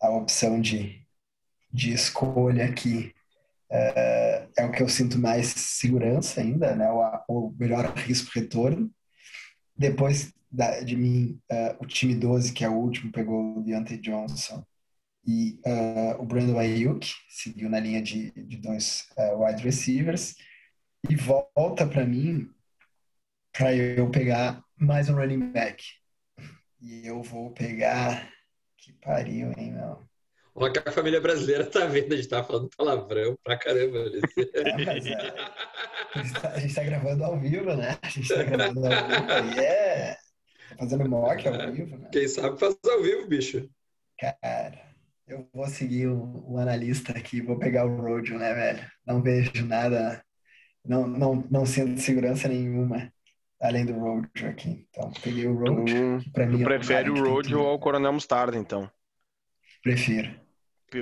a opção de, de escolha aqui uh, é o que eu sinto mais segurança ainda, né? O, o melhor risco-retorno. Depois da, de mim, uh, o time 12, que é o último, pegou o Deontay Johnson e o Brandon Ayuk, seguiu na linha de, de dois wide receivers, e volta para mim para eu pegar mais um running back. E eu vou pegar. Que pariu, hein, meu? Olha que a família brasileira tá vendo, a gente tá falando palavrão pra caramba. É, mas é, a, gente tá, a gente tá gravando ao vivo, né? A gente tá gravando ao vivo aí, é. Tá fazendo mock ao vivo, né? Quem sabe faz ao vivo, bicho. Cara, eu vou seguir o, o analista aqui, vou pegar o Rodio, né, velho? Não vejo nada, não, não, não sinto segurança nenhuma além do Rodio aqui. Então, peguei o Rodio. Tu, tu prefere o Rodio ao Coronel Mostarda, então? Prefiro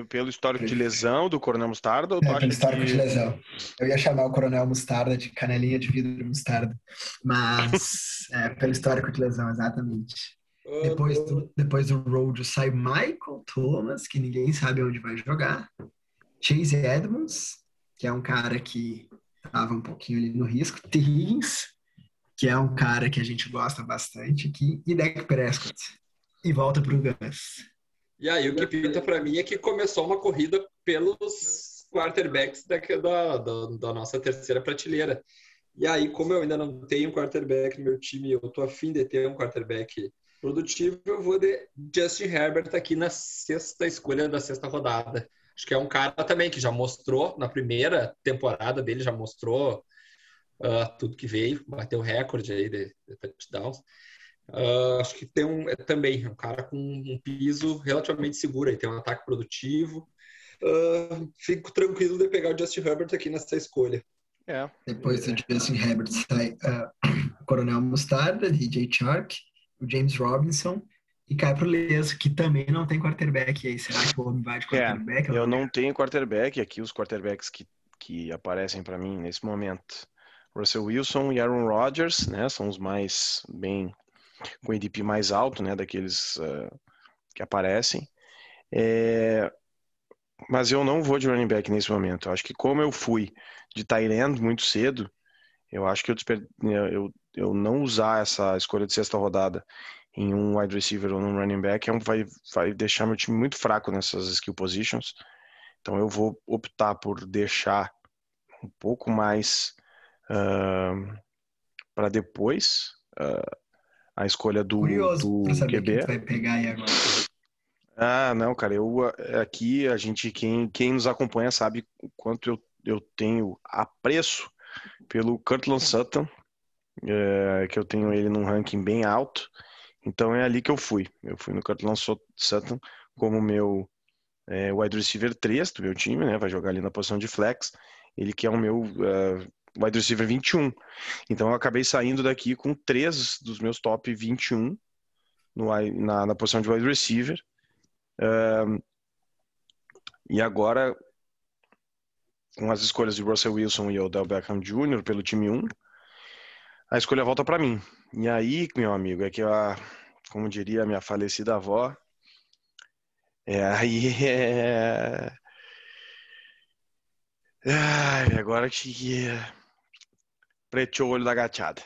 pelo histórico de lesão do Coronel Mostarda? Ou é, pelo histórico que... de lesão. Eu ia chamar o Coronel Mostarda de canelinha de vidro mostarda, mas é, pelo histórico de lesão, exatamente. Depois do, depois do road sai Michael Thomas, que ninguém sabe onde vai jogar. Chase Edmonds, que é um cara que estava um pouquinho ali no risco. Higgins, que é um cara que a gente gosta bastante aqui. E Dak Prescott. E volta para o Gus. E aí o que pinta para mim é que começou uma corrida pelos quarterbacks da, da, da, nossa terceira prateleira. E aí, como eu ainda não tenho um quarterback no meu time, eu tô afim de ter um quarterback produtivo, eu vou de Justin Herbert aqui na sexta escolha da sexta rodada. Acho que é um cara também que já mostrou, na primeira temporada dele, já mostrou uh, tudo que veio, bateu o recorde aí de, de touchdowns. Uh, acho que tem um é, também um cara com um piso relativamente seguro aí, tem um ataque produtivo. Uh, fico tranquilo de pegar o Justin Herbert aqui nessa escolha. É. Depois do Justin Herbert sai uh, Coronel Mostarda, DJ Chark, o James Robinson e cai pro Leso, que também não tem quarterback. E aí, será que o homem vai de é, quarterback? É, eu não tenho quarterback. Aqui os quarterbacks que, que aparecem para mim nesse momento. Russell Wilson e Aaron Rodgers, né? São os mais bem com o ADP mais alto, né, daqueles uh, que aparecem. É, mas eu não vou de running back nesse momento. Eu acho que como eu fui de tight end muito cedo, eu acho que eu, eu, eu não usar essa escolha de sexta rodada em um wide receiver ou num running back é vai, vai deixar meu time muito fraco nessas skill positions. Então eu vou optar por deixar um pouco mais uh, para depois uh, a escolha do, Curioso do saber QB. Quem vai pegar aí agora. Ah, não, cara, eu aqui a gente quem, quem nos acompanha sabe o quanto eu, eu tenho apreço pelo Cortland Sutton, é, que eu tenho ele num ranking bem alto. Então é ali que eu fui. Eu fui no Cortland Sutton como meu é, wide receiver 3 do meu time, né? Vai jogar ali na posição de flex. Ele que é o meu uh, wide receiver 21. Então eu acabei saindo daqui com três dos meus top 21 no, na, na posição de wide receiver. Um, e agora, com as escolhas de Russell Wilson e Odell Beckham Jr. pelo time 1, a escolha volta para mim. E aí, meu amigo, é que a, como diria a minha falecida avó, é aí é. Ai, agora que preteou o olho da gateada.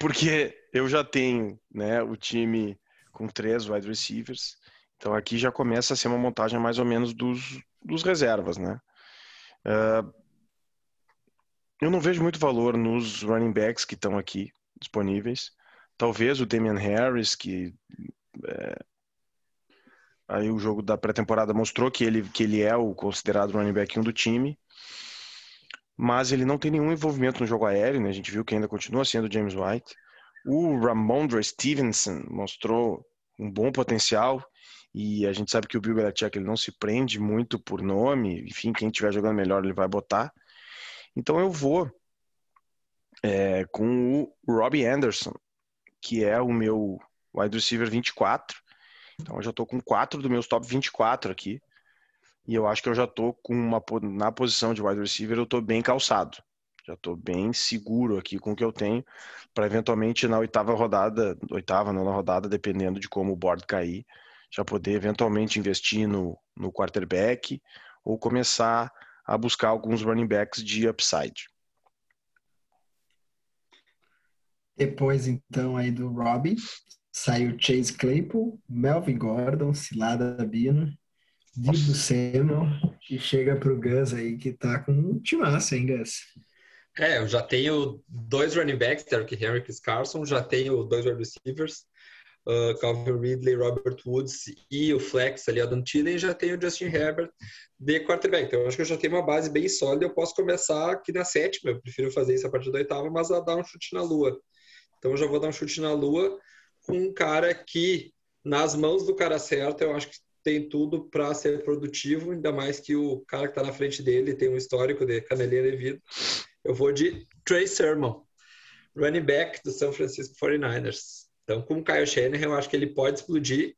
Porque eu já tenho né, o time com três wide receivers. Então aqui já começa a ser uma montagem mais ou menos dos, dos reservas, né? Uh, eu não vejo muito valor nos running backs que estão aqui disponíveis. Talvez o Damian Harris, que é, aí o jogo da pré-temporada mostrou que ele, que ele é o considerado running back 1 do time mas ele não tem nenhum envolvimento no jogo aéreo, né? A gente viu que ainda continua sendo James White. O Ramondre Stevenson mostrou um bom potencial e a gente sabe que o Bill Belichick ele não se prende muito por nome, enfim, quem estiver jogando melhor ele vai botar. Então eu vou é, com o Robbie Anderson, que é o meu wide receiver 24. Então eu já estou com quatro dos meus top 24 aqui. E eu acho que eu já tô com uma na posição de wide receiver, eu tô bem calçado. Já tô bem seguro aqui com o que eu tenho para eventualmente na oitava rodada, oitava, nona rodada, dependendo de como o board cair, já poder eventualmente investir no, no quarterback ou começar a buscar alguns running backs de upside. Depois, então, aí do Robbie, saiu Chase Claypool, Melvin Gordon, Cilada Bino, Dibu Samuel e chega pro Gus aí que tá com um timaço, hein, Gus? É, eu já tenho dois running backs, Derrick Henry e Carson, já tenho dois wide receivers, uh, Calvin Ridley, Robert Woods e o flex ali, Adam Thielen, e já tenho o Justin Herbert de quarterback. Então, eu acho que eu já tenho uma base bem sólida, eu posso começar aqui na sétima, eu prefiro fazer isso a partir da oitava, mas a dar um chute na lua. Então, eu já vou dar um chute na lua com um cara que, nas mãos do cara certo, eu acho que tem tudo para ser produtivo, ainda mais que o cara que está na frente dele tem um histórico de canelinha de vida. Eu vou de Trey Sermon, running back do San Francisco 49ers. Então, com o Kyle Shanahan, eu acho que ele pode explodir.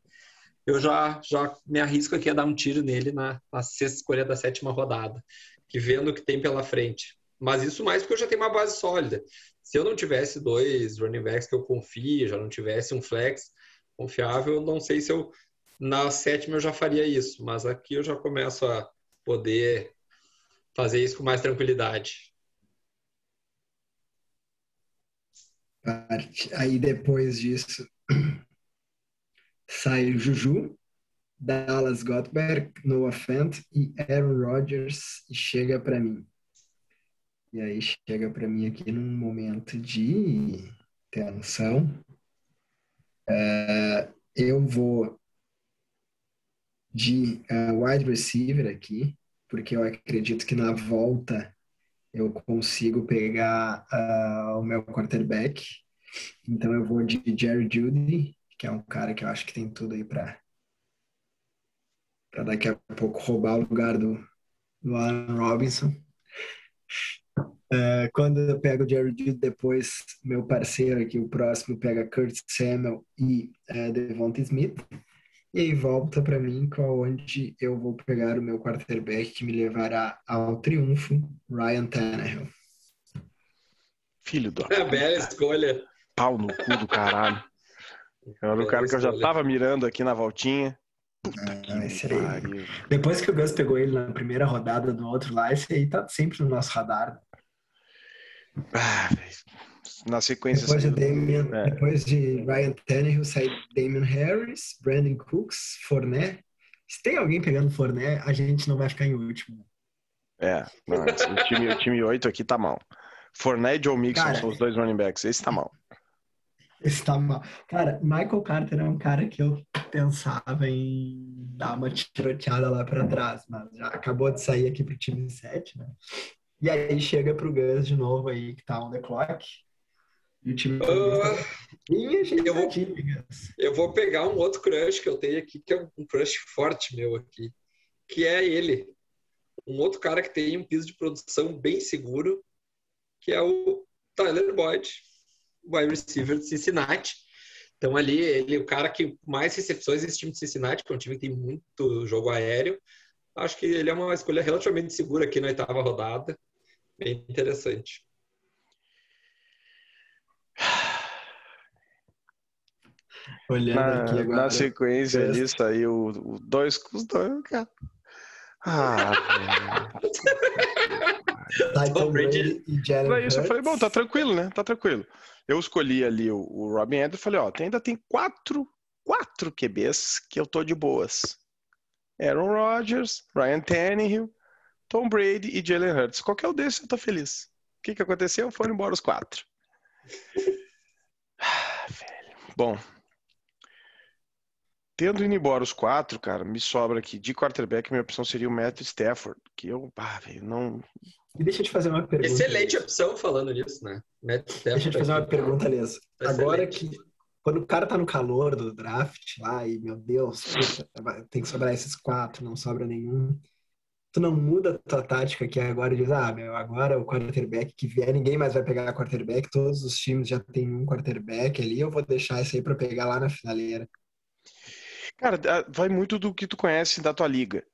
Eu já, já me arrisco aqui a dar um tiro nele na, na sexta escolha da sétima rodada, que vendo o que tem pela frente. Mas isso mais porque eu já tenho uma base sólida. Se eu não tivesse dois running backs que eu confio, já não tivesse um flex confiável, não sei se eu na sétima eu já faria isso, mas aqui eu já começo a poder fazer isso com mais tranquilidade. Aí depois disso sai Juju, Dallas Gottberg, Noah Fant e Aaron Rodgers e chega para mim. E aí chega para mim aqui num momento de tensão. É, eu vou de uh, wide receiver aqui, porque eu acredito que na volta eu consigo pegar uh, o meu quarterback. Então eu vou de Jerry Judy, que é um cara que eu acho que tem tudo aí para para daqui a pouco roubar o lugar do, do Alan Robinson. Uh, quando eu pego o Jerry Judy, depois meu parceiro aqui, o próximo, pega Kurt Samuel e uh, Devonta Smith. E aí volta para mim onde eu vou pegar o meu quarterback que me levará ao triunfo, Ryan Tannehill. Filho do. É, bela escolha. Pau no cu do caralho. Era o cara que eu já tava mirando aqui na voltinha. Puta ah, esse aí. Depois que o Gus pegou ele na primeira rodada do outro lá, esse aí tá sempre no nosso radar. Ah, na sequência. Depois de, Damian, é. depois de Ryan Tannehill, sai Damian Harris, Brandon Cooks, Fournette. Se tem alguém pegando Fournette, a gente não vai ficar em último. É, não, o, time, o time 8 aqui tá mal. Fournette e Joe Mixon Cara, são os dois running backs. Esse tá mal. Esse tá mal. Cara, Michael Carter é um cara que eu pensava em dar uma tiroteada lá para trás, mas já acabou de sair aqui pro time 7, né? E aí chega pro Gus de novo aí, que tá on the clock. E o time. Uh, eu, vou, eu vou pegar um outro crush que eu tenho aqui, que é um crush forte meu aqui, que é ele. Um outro cara que tem um piso de produção bem seguro, que é o Tyler Boyd, wide receiver de Cincinnati. Então ali, ele é o cara que mais recepções desse time de Cincinnati, que é um time que tem muito jogo aéreo. Acho que ele é uma escolha relativamente segura aqui na oitava rodada. Bem interessante. Olhando aqui Na, agora. na sequência Best. ali saiu o dois com os dois, cara. Ah, Tom Brady. E Jalen Pra isso eu falei, bom, tá tranquilo, né? Tá tranquilo. Eu escolhi ali o, o Robin Andrews e falei, ó, tem- ainda tem quatro, quatro QBs que eu tô de boas. Aaron Rodgers, Ryan Tannehill, Tom Brady e Jalen Hurts. Qualquer um desses eu tô feliz. O que que aconteceu? Foram embora os quatro. Ah, velho. Bom, tendo ido embora os quatro, cara, me sobra aqui de quarterback, minha opção seria o Matthew Stafford, que eu, ah, velho, não, E deixa eu te fazer uma pergunta. Excelente opção falando nisso, né? Matt Deixa eu te Stafford fazer uma aqui. pergunta, Lias. Agora que. Quando o cara tá no calor do draft lá, e meu Deus, puta, tem que sobrar esses quatro, não sobra nenhum. Tu não muda a tua tática aqui agora e diz, ah, meu, agora o quarterback que vier, ninguém mais vai pegar quarterback, todos os times já tem um quarterback ali, eu vou deixar esse aí pra pegar lá na finaleira. Cara, ah, vai muito do que tu conhece da tua liga,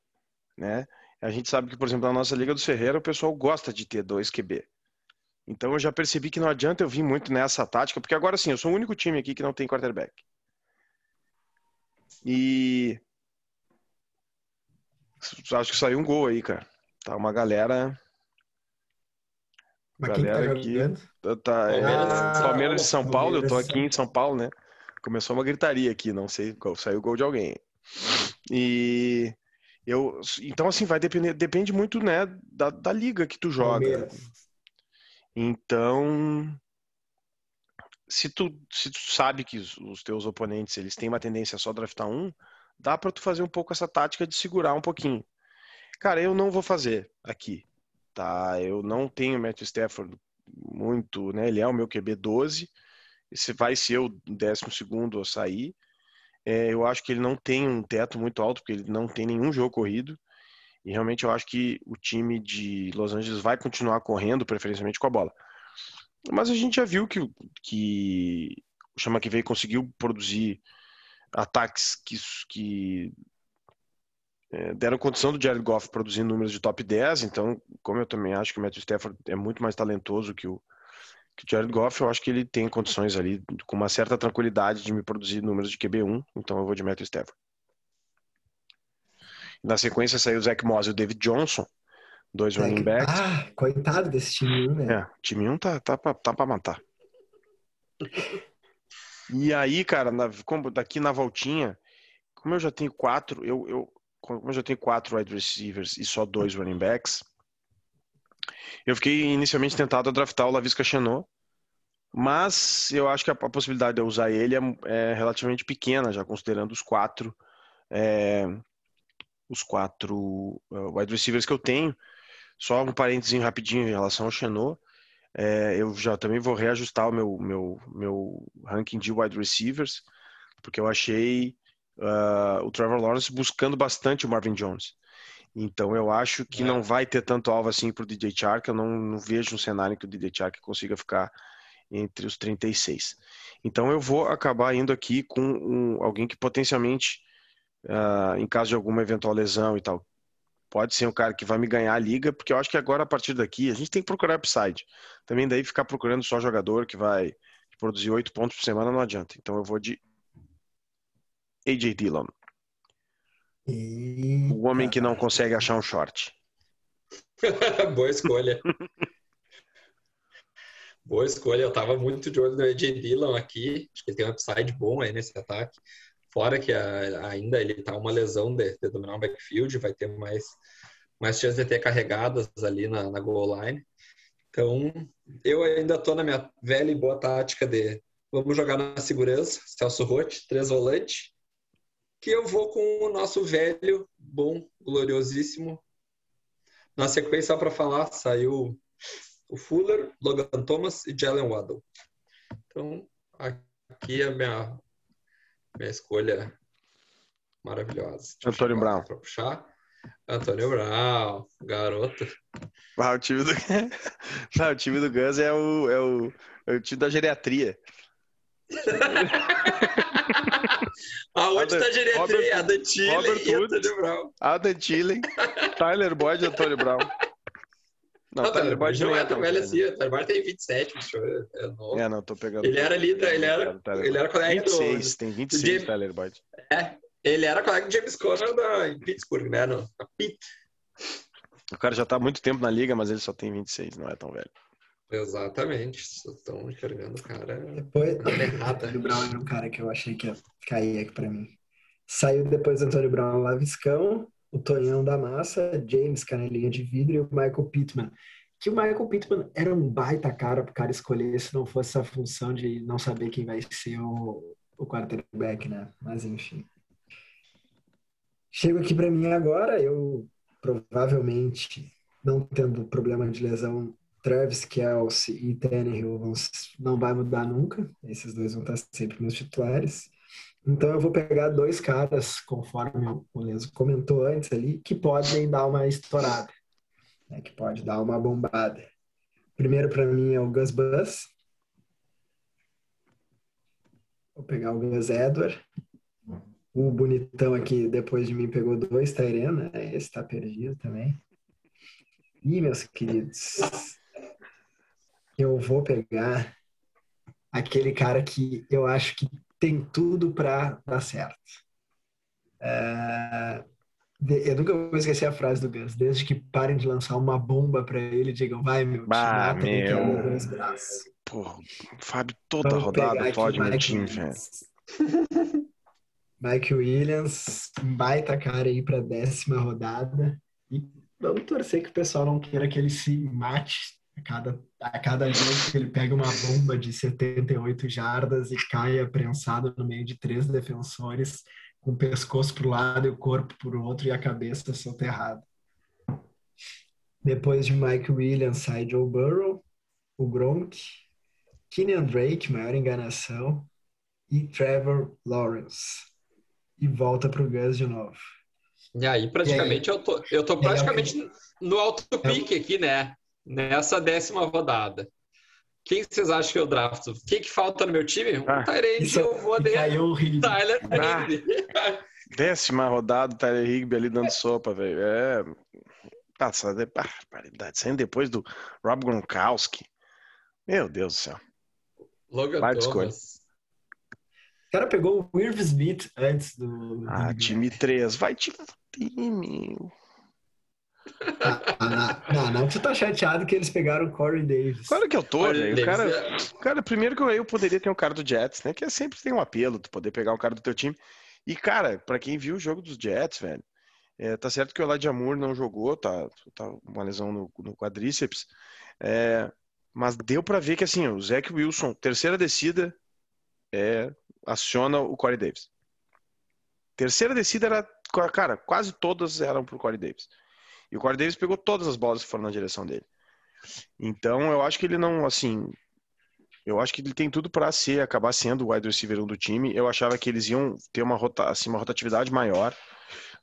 né? A gente sabe que, por exemplo, na nossa Liga do Ferreira, o pessoal gosta de ter dois QB. Então eu já percebi que não adianta eu vir muito nessa tática, porque agora sim, eu sou o único time aqui que não tem quarterback. E acho que saiu um gol aí, cara. Tá uma galera, Mas que tá Galera aqui- tá, é, Palmeiras. Palmeiras de São Paulo, eu tô aqui em São Paulo, né? Começou uma gritaria aqui, não sei, qual- saiu o gol de alguém. E eu, então assim, vai depender, depende muito, né, da, da liga que tu joga. Palmeiras. Então, se tu, se tu sabe que os, teus oponentes eles têm uma tendência a só draftar um, dá pra tu fazer um pouco essa tática de segurar um pouquinho. Cara, eu não vou fazer aqui, tá? Eu não tenho Matthew Stafford muito, né? Ele é o meu QB 12, esse vai ser o décimo segundo a sair. É, eu acho que ele não tem um teto muito alto, porque ele não tem nenhum jogo corrido. E realmente eu acho que o time de Los Angeles vai continuar correndo, preferencialmente com a bola. Mas a gente já viu que, o- que o Chama que veio conseguiu produzir ataques que, que é, deram condição do Jared Goff produzir números de top 10. Então, como eu também acho que o Matthew Stafford é muito mais talentoso que o, que o Jared Goff, eu acho que ele tem condições ali, com uma certa tranquilidade, de me produzir números de QB1. Então eu vou de Matthew Stafford. Na sequência saiu o Zach Moss e o David Johnson, dois running backs. Ah, coitado desse time, né? É, time 1 tá, tá, pra, tá pra matar. E aí, cara, na- como daqui na voltinha, como eu já tenho quatro, eu, eu, como eu já tenho quatro wide receivers e só dois running backs, eu fiquei inicialmente tentado a draftar o Lavisca Chenot, mas eu acho que a, a possibilidade de eu usar ele é, é relativamente pequena, já considerando os quatro, é, os quatro uh, wide receivers que eu tenho. Só um parênteses rapidinho em relação ao Chenot. É, eu já também vou reajustar o meu, meu, meu ranking de wide receivers, porque eu achei uh, o Trevor Lawrence buscando bastante o Marvin Jones. Então eu acho que É. não vai ter tanto alvo assim para o DJ Chark. Eu não, não vejo um cenário em que o DJ Chark consiga ficar entre os 36. Então eu vou acabar indo aqui com um, alguém que potencialmente, uh, em caso de alguma eventual lesão e tal, pode ser um cara que vai me ganhar a liga, porque eu acho que agora a partir daqui a gente tem que procurar upside. Também daí ficar procurando só jogador que vai produzir oito pontos por semana não adianta. Então eu vou de AJ Dillon, E... o homem que não consegue achar um short. Boa escolha. Boa escolha. Eu tava muito de olho no AJ Dillon aqui. Acho que ele tem um upside bom aí nesse ataque. Fora que a- ainda ele tá uma lesão de, de dominar o backfield, vai ter mais, mais chance de ter carregadas ali na, na goal line. Então, eu ainda tô na minha velha e boa tática de vamos jogar na segurança, Celso Rotti, três volantes, que eu vou com o nosso velho, bom, gloriosíssimo na sequência, para falar, saiu o Fuller, Logan Thomas e Jalen Waddle. Então, aqui é a minha, minha escolha maravilhosa. Antônio Brown. Pra puxar. Antônio Brown, garoto. Ah, o time do, Não, o time do Guns é o, é, o, é o time da geriatria. Aonde está? Robert- Adam Robert e. Antônio Brown. Adam Thielen, Tyler Boyd e Antônio Brown. Não, Não, o Tyler Boyd não nem é tão velho assim. O Tyler Boyd tem 27, bicho. É novo. É, não, tô pegando. Ele era líder, ele era, ele era colega do. 26, tem 26, James- Tyler Boyd. É, ele era colega do James Conner da, em Pittsburgh, né? No, na Pitt. O cara já tá há muito tempo na liga, mas ele só tem 26, não é tão velho. Exatamente. Estão enxergando o cara. Depois. Antônio Brown era um cara que eu achei que ia cair aqui pra mim. Saiu depois Antônio Brown, Laviscão, o Tonhão da Massa, James Canelinha de Vidro e o Michael Pittman. Que o Michael Pittman era um baita cara pro cara escolher se não fosse essa função de não saber quem vai ser o, o quarterback, né? Mas enfim. Chego aqui pra mim agora, eu provavelmente, não tendo problema de lesão, Travis Kelce e Tannehill vão, não vai mudar nunca. Esses dois vão estar sempre meus titulares. Então eu vou pegar dois caras, conforme o Leso comentou antes ali, que podem dar uma estourada, né? que pode dar uma bombada. Primeiro para mim é o Gus Bus. Vou pegar o Gus Edward. O bonitão aqui, depois de mim, pegou dois Tyrena, né? Esse tá perdido também. E, meus queridos, eu vou pegar aquele cara que eu acho que tem tudo para dar certo. É, Eu nunca vou esquecer a frase do Gus. Desde que parem de lançar uma bomba para ele, digam, vai, meu, te Bah, mata e meu. dois braços. Pô, Fábio toda Vamos rodada pode meu time, velho. Mike Williams, baita cara aí para décima rodada. E vamos torcer que o pessoal não queira que ele se mate a cada, a cada jogo que ele pega uma bomba de 78 jardas e caia prensado no meio de três defensores, com o pescoço para o lado e o corpo para o outro e a cabeça soterrada. Depois de Mike Williams sai Joe Burrow, o Gronk, Kenyan Drake, maior enganação, e Trevor Lawrence. E volta pro Gus de novo. E aí, praticamente, eu tô, eu tô aí, praticamente no alto pique aqui, né? Nessa décima rodada. Quem vocês acham que eu drafto? O que, que falta no meu time? Um Ah, Tyrande, Isso, eu vou e de caiu o. Tyler Ah. Décima rodada, o Tyler Higby ali dando sopa, velho. É. Passa de barbaridade. Saindo depois do Rob Gronkowski. Meu Deus do céu. Logan Baita escolha. Thomas. O cara pegou o Irv Smith antes do. Ah, time 3. Vai te fuder, meu. Ah, ah, não, não, tu tá chateado que eles pegaram o Corey Davis. Claro que eu tô, velho. O cara, Davis, cara, primeiro que eu, eu poderia ter um cara do Jets, né? Que é sempre tem um apelo, tu poder pegar um cara do teu time. E, cara, pra quem viu o jogo dos Jets, velho, é, tá certo que o Elijah Moore não jogou, tá, tá uma lesão no, no quadríceps. É, mas deu pra ver que, assim, o Zach Wilson, terceira descida, é, aciona o Corey Davis. Terceira descida era, cara, quase todas eram pro Corey Davis. E o Corey Davis pegou todas as bolas que foram na direção dele. Então, eu acho que ele não, assim, eu acho que ele tem tudo para ser, acabar sendo o wide receiver 1 do time. Eu achava que eles iam ter uma, rota, assim, uma rotatividade maior,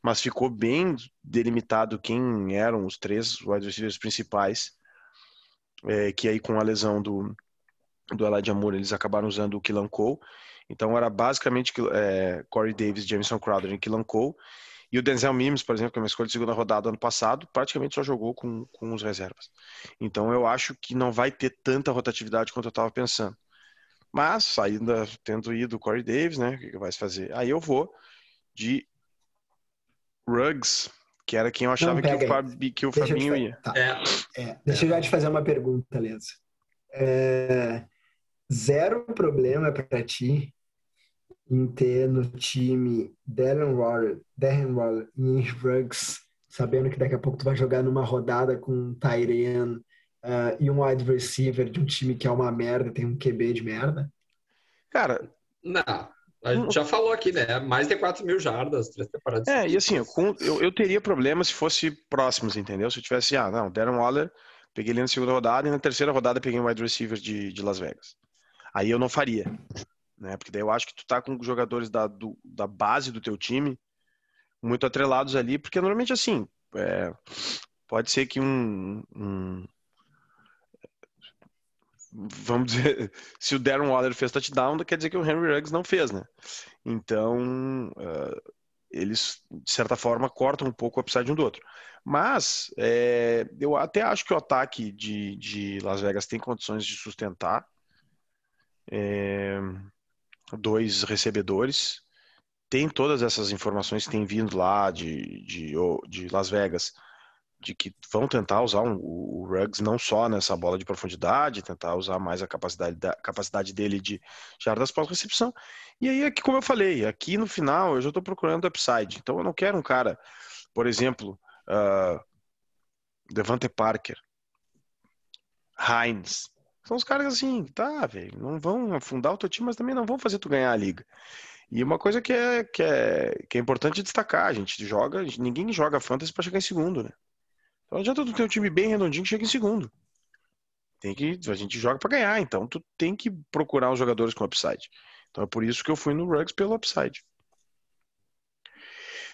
mas ficou bem delimitado quem eram os três wide receivers principais. É, que aí com a lesão do, do Elijah Moore, eles acabaram usando o Killan Cole. Então era basicamente é, Corey Davis, Jameson Crowder e Killan Cole. E o Denzel Mims, por exemplo, que é uma escolha de segunda rodada ano passado, praticamente só jogou com, com os reservas. Então eu acho que não vai ter tanta rotatividade quanto eu estava pensando. Mas, ainda tendo ido o Corey Davis, né? O que, que vai se fazer? Aí eu vou de Ruggs, que era quem eu achava que o, Fabi, que o Deixa eu te Fabinho fa- ia. tá, É, é, deixa eu já te fazer uma pergunta, Leso. É, zero problema para ti em ter no time Darren Waller, Darren Waller e Andrew Ruggs, sabendo que daqui a pouco tu vai jogar numa rodada com um Tyrion uh, e um wide receiver de um time que é uma merda, tem um QB de merda? Cara, não. A gente já falou aqui, né? Mais de 4 mil jardas, três temporadas. é, e assim, eu, eu teria problema se fosse próximos, entendeu? Se eu tivesse, ah, não, Darren Waller, peguei ele na segunda rodada e na terceira rodada peguei um wide receiver de, de Las Vegas. Aí eu não faria, né? Porque daí eu acho que tu tá com jogadores da, do- da base do teu time muito atrelados ali, porque normalmente assim, é, pode ser que um, um- vamos dizer, se o Darren Waller fez touchdown, quer dizer que o Henry Ruggs não fez, né? Então, ah, eles, de certa forma, cortam um pouco o upside um do outro. Mas é, eu até acho que o ataque de, de Las Vegas tem condições de sustentar é, dois recebedores. Tem todas essas informações que têm vindo lá de, de, de Las Vegas de que vão tentar usar um, o Ruggs não só nessa bola de profundidade, tentar usar mais a capacidade, da, capacidade dele de jardas pós-recepção. E aí, aqui, como eu falei, aqui no final eu já estou procurando upside. Então eu não quero um cara, por exemplo, uh, Devante Parker, Heinz. São os caras assim, tá, velho, não vão afundar o teu time, mas também não vão fazer tu ganhar a liga. E uma coisa que é, que é, que é importante destacar, a gente joga, ninguém joga fantasy para chegar em segundo, né? Então não adianta tu ter um time bem redondinho que chega em segundo. Tem que, a gente joga para ganhar, então tu tem que procurar os jogadores com upside. Então é por isso que eu fui no Ruggs pelo upside.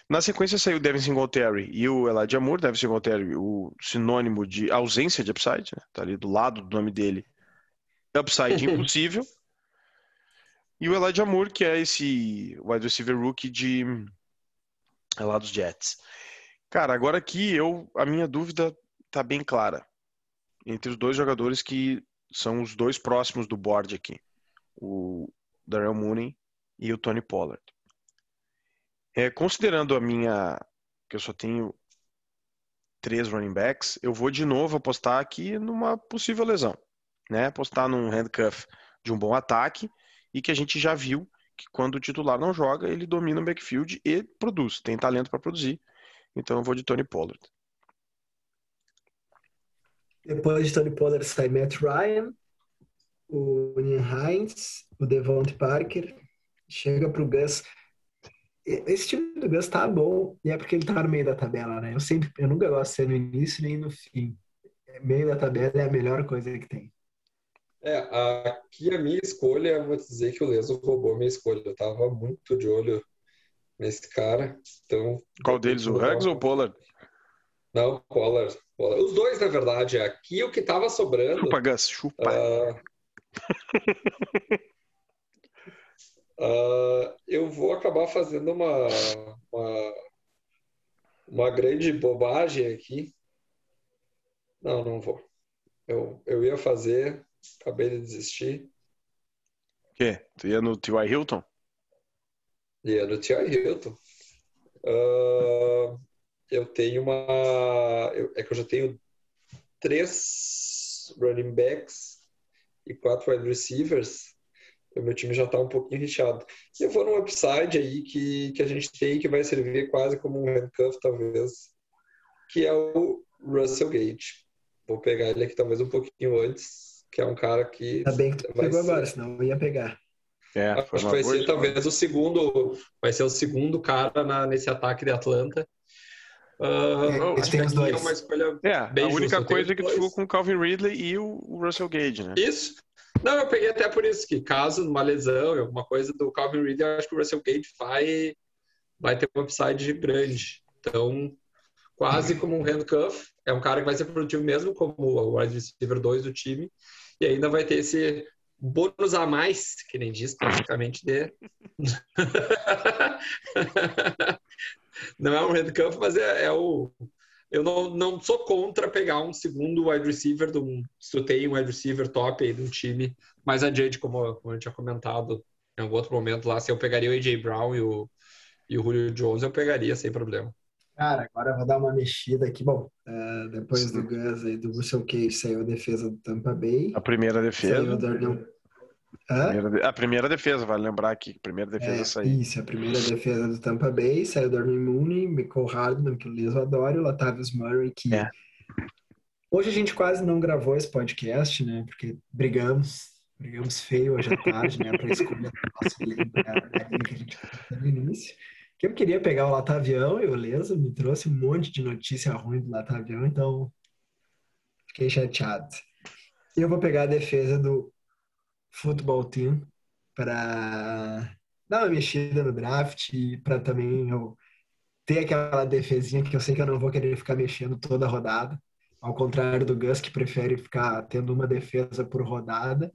Na sequência saiu o Devin Singletary e o Elijah Moore. Devin Singletary, o sinônimo de ausência de upside, né? tá ali do lado do nome dele. Upside impossível. E o Elijah Moore, que é esse wide receiver rookie de é lá dos Jets. Cara, agora aqui eu a minha dúvida tá bem clara entre os dois jogadores que são os dois próximos do board aqui, o Darrell Mooney e o Tony Pollard. É, considerando a minha que eu só tenho três running backs, eu vou de novo apostar aqui numa possível lesão, né? Apostar num handcuff de um bom ataque e que a gente já viu que quando o titular não joga, ele domina o backfield e produz, tem talento para produzir. Então eu vou de Tony Pollard. Depois de Tony Pollard sai Matt Ryan, o Nian Hines, o Devonte Parker. Chega para o Gus. Esse time do Gus tá bom, e é porque ele tá no meio da tabela, né? Eu sempre, eu nunca gosto de ser no início nem no fim. Meio da tabela é a melhor coisa que tem. É, aqui a minha escolha, eu vou dizer que o Leso roubou a minha escolha. Eu tava muito de olho nesse cara. Então, Qual deles, o Ruggs ou o Pollard? Não, Pollard, Pollard. Os dois, na verdade. Aqui o que estava sobrando. Chupa, Gus, chupa. Uh... uh, eu vou acabar fazendo uma, uma, uma grande bobagem aqui. Não, não vou. Eu, eu ia fazer, acabei de desistir. O quê? Tu ia no T.Y. Hilton? É do T.I. Hilton. Uh, eu tenho uma. Eu, é que eu já tenho três running backs e quatro wide receivers. O meu time já está um pouquinho recheado. Eu vou no upside aí que, que a gente tem, que vai servir quase como um handcuff, talvez, que é o Russell Gage. Vou pegar ele aqui talvez um pouquinho antes, que é um cara que. Tá bem que tu pegou ser... agora, senão eu ia pegar. É, Acho que vai ser talvez o segundo, vai ser o segundo cara na, nesse ataque de Atlanta. Uh, é, acho que aqui dois. é uma escolha é, bem a única justa. coisa é que tu ficou com o Calvin Ridley e o Russell Gage, né? Isso. Não, eu peguei até por isso, que caso numa lesão, alguma coisa do Calvin Ridley, eu acho que o Russell Gage vai, vai ter um upside grande. Então, quase como um handcuff. É um cara que vai ser produtivo mesmo como o wide receiver 2 do time. E ainda vai ter esse bônus a mais, que nem diz praticamente de. não é um handcuff, mas é, é, o. Eu não, não sou contra pegar um segundo wide receiver, de um, se tu tem um wide receiver top aí de um time mais adiante, como, como eu tinha comentado em algum outro momento lá, se eu pegaria o AJ Brown e o, e o Julio Jones, eu pegaria sem problema. Cara, agora eu vou dar uma mexida aqui. Bom, uh, depois do Gus e do Russell Cage saiu a defesa do Tampa Bay. A primeira defesa. Saiu o Darnell... Primeira, a primeira defesa, vale lembrar que a primeira defesa é, saiu. Isso, a primeira defesa do Tampa Bay, saiu o Darnell Mooney, Michael Hardman, que o Liso adora, e o Latavius Murray, que... É. Hoje a gente quase não gravou esse podcast, né? Porque brigamos, brigamos feio hoje à tarde, né? Para escolher a nossa linha que a gente no início que eu queria pegar o Latavião e o Leso me trouxe um monte de notícia ruim do Latavião, então fiquei chateado. E eu vou pegar a defesa do Futebol Team para dar uma mexida no draft e para também eu ter aquela defesinha que eu sei que eu não vou querer ficar mexendo toda a rodada. Ao contrário do Gus, que prefere ficar tendo uma defesa por rodada,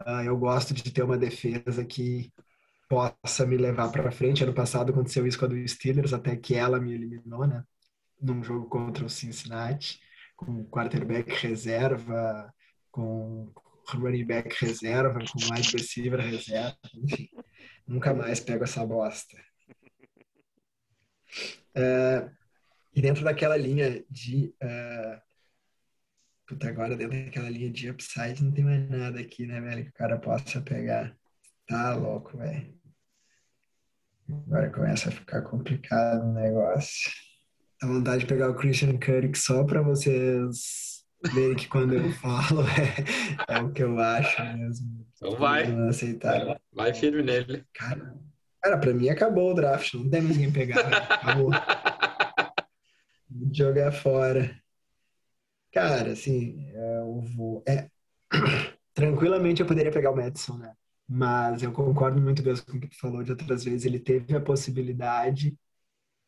uh, eu gosto de ter uma defesa que possa me levar para frente. Ano passado aconteceu isso com a do Steelers, até que ela me eliminou, né? Num jogo contra o Cincinnati, com quarterback reserva, com running back reserva, com wide receiver reserva, enfim. Nunca mais pego essa bosta. É, e dentro daquela linha de. Uh, puta, agora dentro daquela linha de upside não tem mais nada aqui, né, velho? Que o cara possa pegar. Tá louco, velho. Agora começa a ficar complicado o negócio. Dá vontade de pegar o Christian Kirk só para vocês verem que quando eu falo é, é o que eu acho mesmo. Então vai. Não aceitaram. Vai firme nele. Cara, cara, pra mim acabou o draft. Não tem ninguém pegar. Né? Acabou. Jogar fora. Cara, assim, eu vou. É, tranquilamente eu poderia pegar o Madison, né? Mas eu concordo muito mesmo com o que tu falou de outras vezes. Ele teve a possibilidade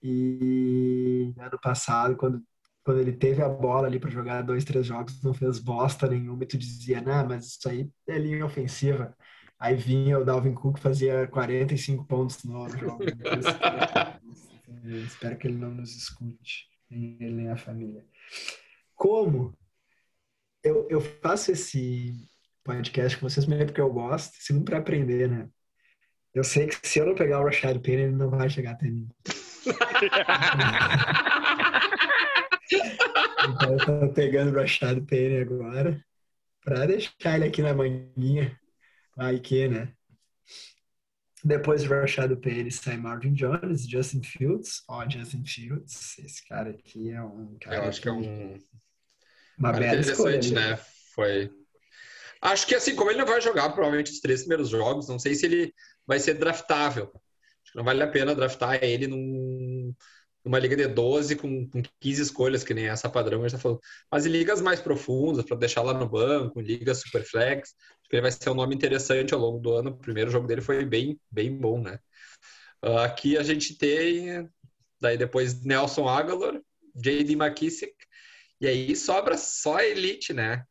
e ano passado, quando, quando ele teve a bola ali para jogar dois, três jogos, não fez bosta nenhuma e tu dizia, não, mas isso aí é linha ofensiva. Aí vinha o Dalvin Cook, fazia 45 pontos no jogo. espero que ele não nos escute, nem ele nem a família. Como eu, eu faço esse podcast com vocês, primeiro porque eu gosto, segundo para aprender, né? Eu sei que se eu não pegar o Rashad Penny, ele não vai chegar até mim. então eu tô pegando o Rashad Penny agora para deixar ele aqui na manguinha. Vai que, né? Depois de Rashad Penny sai Marvin Jones, Justin Fields. Ó, oh, Justin Fields. Esse cara aqui é um cara. Eu acho que é um. Uma bela escolha. né? Foi Acho que assim, como ele não vai jogar provavelmente os três primeiros jogos, não sei se ele vai ser draftável. Acho que não vale a pena draftar ele num, numa liga de 12 com, com 15 escolhas, que nem essa padrão a gente tá falando. Mas em ligas mais profundas, para deixar lá no banco, ligas super flex, acho que ele vai ser um nome interessante ao longo do ano. O primeiro jogo dele foi bem, bem bom, né? Uh, aqui a gente tem, daí depois Nelson Aguilar, J.D. McKissick, e aí sobra só elite, né?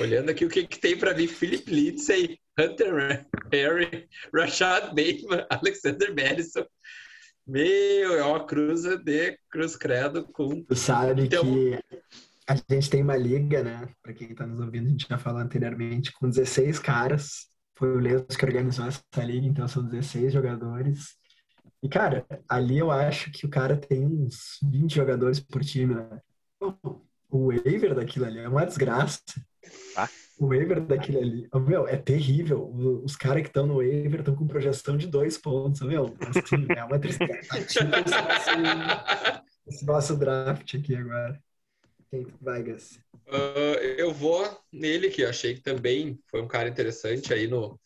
Olhando aqui o que, que tem para mim, Philip Lindsay, Hunter Harry, Rashad Bateman, Alexander Madison. Meu, é uma cruza de cruz credo com. Tu sabe então... que a gente tem uma liga, né? Para quem está nos ouvindo, a gente já falou anteriormente, com 16 caras. Foi o Leos que organizou essa liga, então são 16 jogadores. E, cara, ali eu acho que o cara tem uns 20 jogadores por time, né? O waiver daquilo ali é uma desgraça. Ah. O waiver daquele ali, oh, meu, é terrível. Os caras que estão no waiver estão com projeção de dois pontos, meu. Assim, é uma tristeza. esse, nosso draft aqui agora. Quem vai, Gus? Uh, eu vou nele, que eu achei que também foi um cara interessante aí no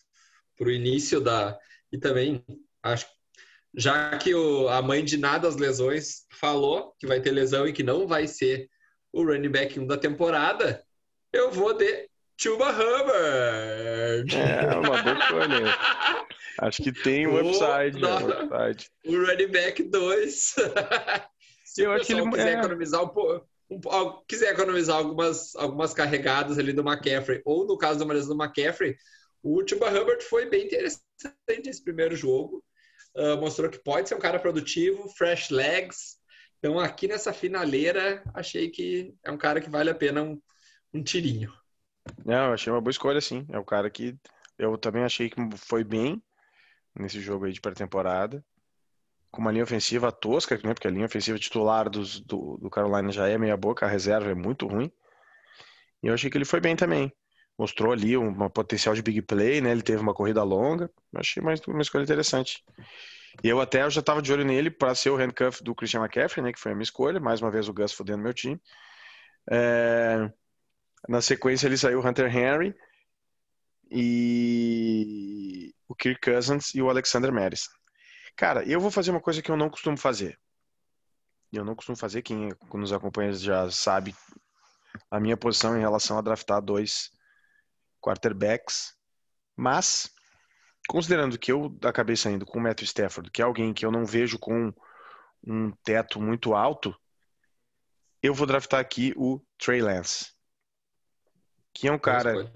pro início da. E também, acho já que o, a mãe de nada as lesões falou que vai ter lesão e que não vai ser o running back 1 da temporada, eu vou de Chuba Hubbard. É, uma boa escolha. Acho que tem um upside. O, o running back 2. Se eu o pessoal quiser é... economizar um pouco. Quiser economizar algumas, algumas carregadas ali do McCaffrey, ou no caso da lesão do McCaffrey, o Chuba Hubbard foi bem interessante esse primeiro jogo. Uh, mostrou que pode ser um cara produtivo, fresh legs. Então, aqui nessa finaleira, achei que é um cara que vale a pena um, um tirinho. Não, eu achei uma boa escolha, sim. É o cara que eu também achei que foi bem nesse jogo aí de pré-temporada. Com uma linha ofensiva tosca, né? Porque a linha ofensiva titular dos, do, do Carolina já é meia boca, a reserva é muito ruim. E eu achei que ele foi bem também. Mostrou ali uma potencial de big play, né? Ele teve uma corrida longa. Eu achei mais uma escolha interessante. E eu até eu já estava de olho nele para ser o handcuff do Christian McCaffrey, né? Que foi a minha escolha. Mais uma vez o Gus fodendo meu time. É... Na sequência ele saiu o Hunter Henry e o Kirk Cousins e o Alexander Madison. Cara, eu vou fazer uma coisa que eu não costumo fazer. Eu não costumo fazer, quem nos acompanha já sabe a minha posição em relação a draftar dois quarterbacks. Mas, considerando que eu acabei saindo com o Matthew Stafford, que é alguém que eu não vejo com um teto muito alto, eu vou draftar aqui o Trey Lance que é um cara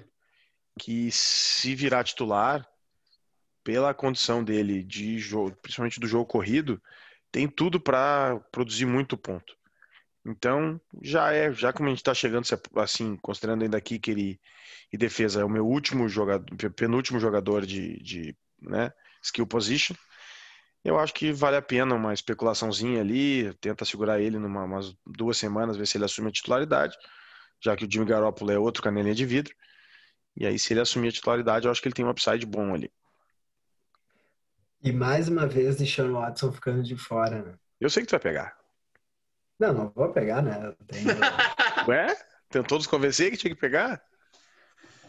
que se virar titular pela condição dele de jogo, principalmente do jogo corrido, tem tudo para produzir muito ponto. Então, já é, já como a gente está chegando assim, considerando ainda aqui que ele e defesa é o meu último jogador, penúltimo jogador de, de né, skill position, eu acho que vale a pena uma especulaçãozinha ali, tenta segurar ele numa umas duas semanas, ver se ele assume a titularidade, já que o Jimmy Garoppolo é outro canelinha de vidro. E aí, se ele assumir a titularidade, eu acho que ele tem um upside bom ali. E mais uma vez, deixando o Watson ficando de fora, né? Eu sei que tu vai pegar. Não, não vou pegar, né? Eu tenho, Ué? Tentou nos convencer que tinha que pegar?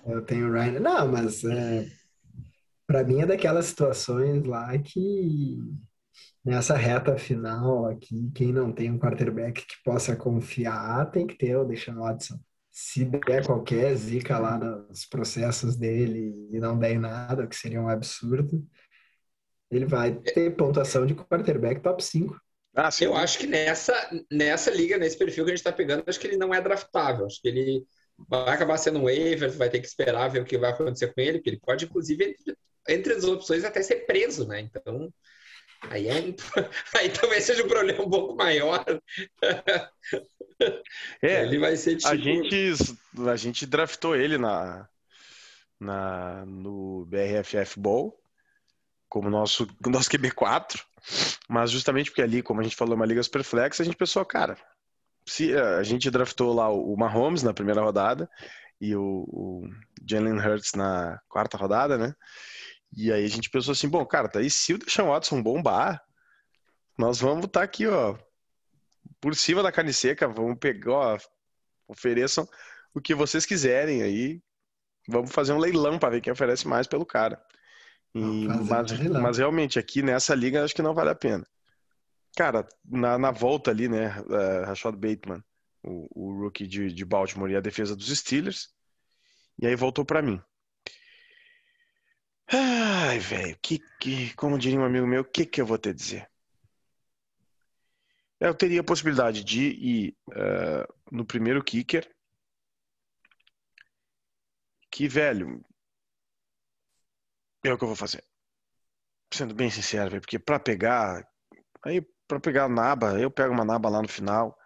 eu tenho o Ryan. Não, mas é, para mim é daquelas situações lá que nessa reta final aqui, quem não tem um quarterback que possa confiar tem que ter o Deshaun Watson. Se der qualquer zica lá nos processos dele e não der em nada, o que seria um absurdo, ele vai ter pontuação de quarterback top 5. Ah, sim. Eu acho que nessa, nessa liga, nesse perfil que a gente está pegando, acho que ele não é draftável. Acho que ele vai acabar sendo um waiver, vai ter que esperar ver o que vai acontecer com ele, porque ele pode, inclusive, entre, entre as opções, até ser preso, né? Então, aí, é um, aí talvez seja um problema um pouco maior. É, ele vai ser tipo... a gente, a gente draftou ele na, na, no BRFF Bowl como nosso, nosso QB4, mas justamente porque ali, como a gente falou, é uma liga superflex, a gente pensou, cara, se a gente draftou lá o Mahomes na primeira rodada e o, o Jalen Hurts na quarta rodada, né? E aí a gente pensou assim, bom, cara, tá aí se o Deshaun Watson bombar, nós vamos estar tá aqui, ó, por cima da carne seca, vamos pegar, ó, ofereçam o que vocês quiserem aí, vamos fazer um leilão para ver quem oferece mais pelo cara. E, mas, mas, realmente aqui nessa liga acho que não vale a pena. Cara, na, na volta ali, né, uh, Rashad Bateman, o, o rookie de, de Baltimore e a defesa dos Steelers, e aí voltou para mim. Ai, velho, que, que, como diria um amigo meu, o que, que eu vou te dizer? Eu teria a possibilidade de ir uh, no primeiro kicker, que, velho, é o que eu vou fazer. Sendo bem sincero, porque para pegar, aí para pegar naba, eu pego uma naba lá no final,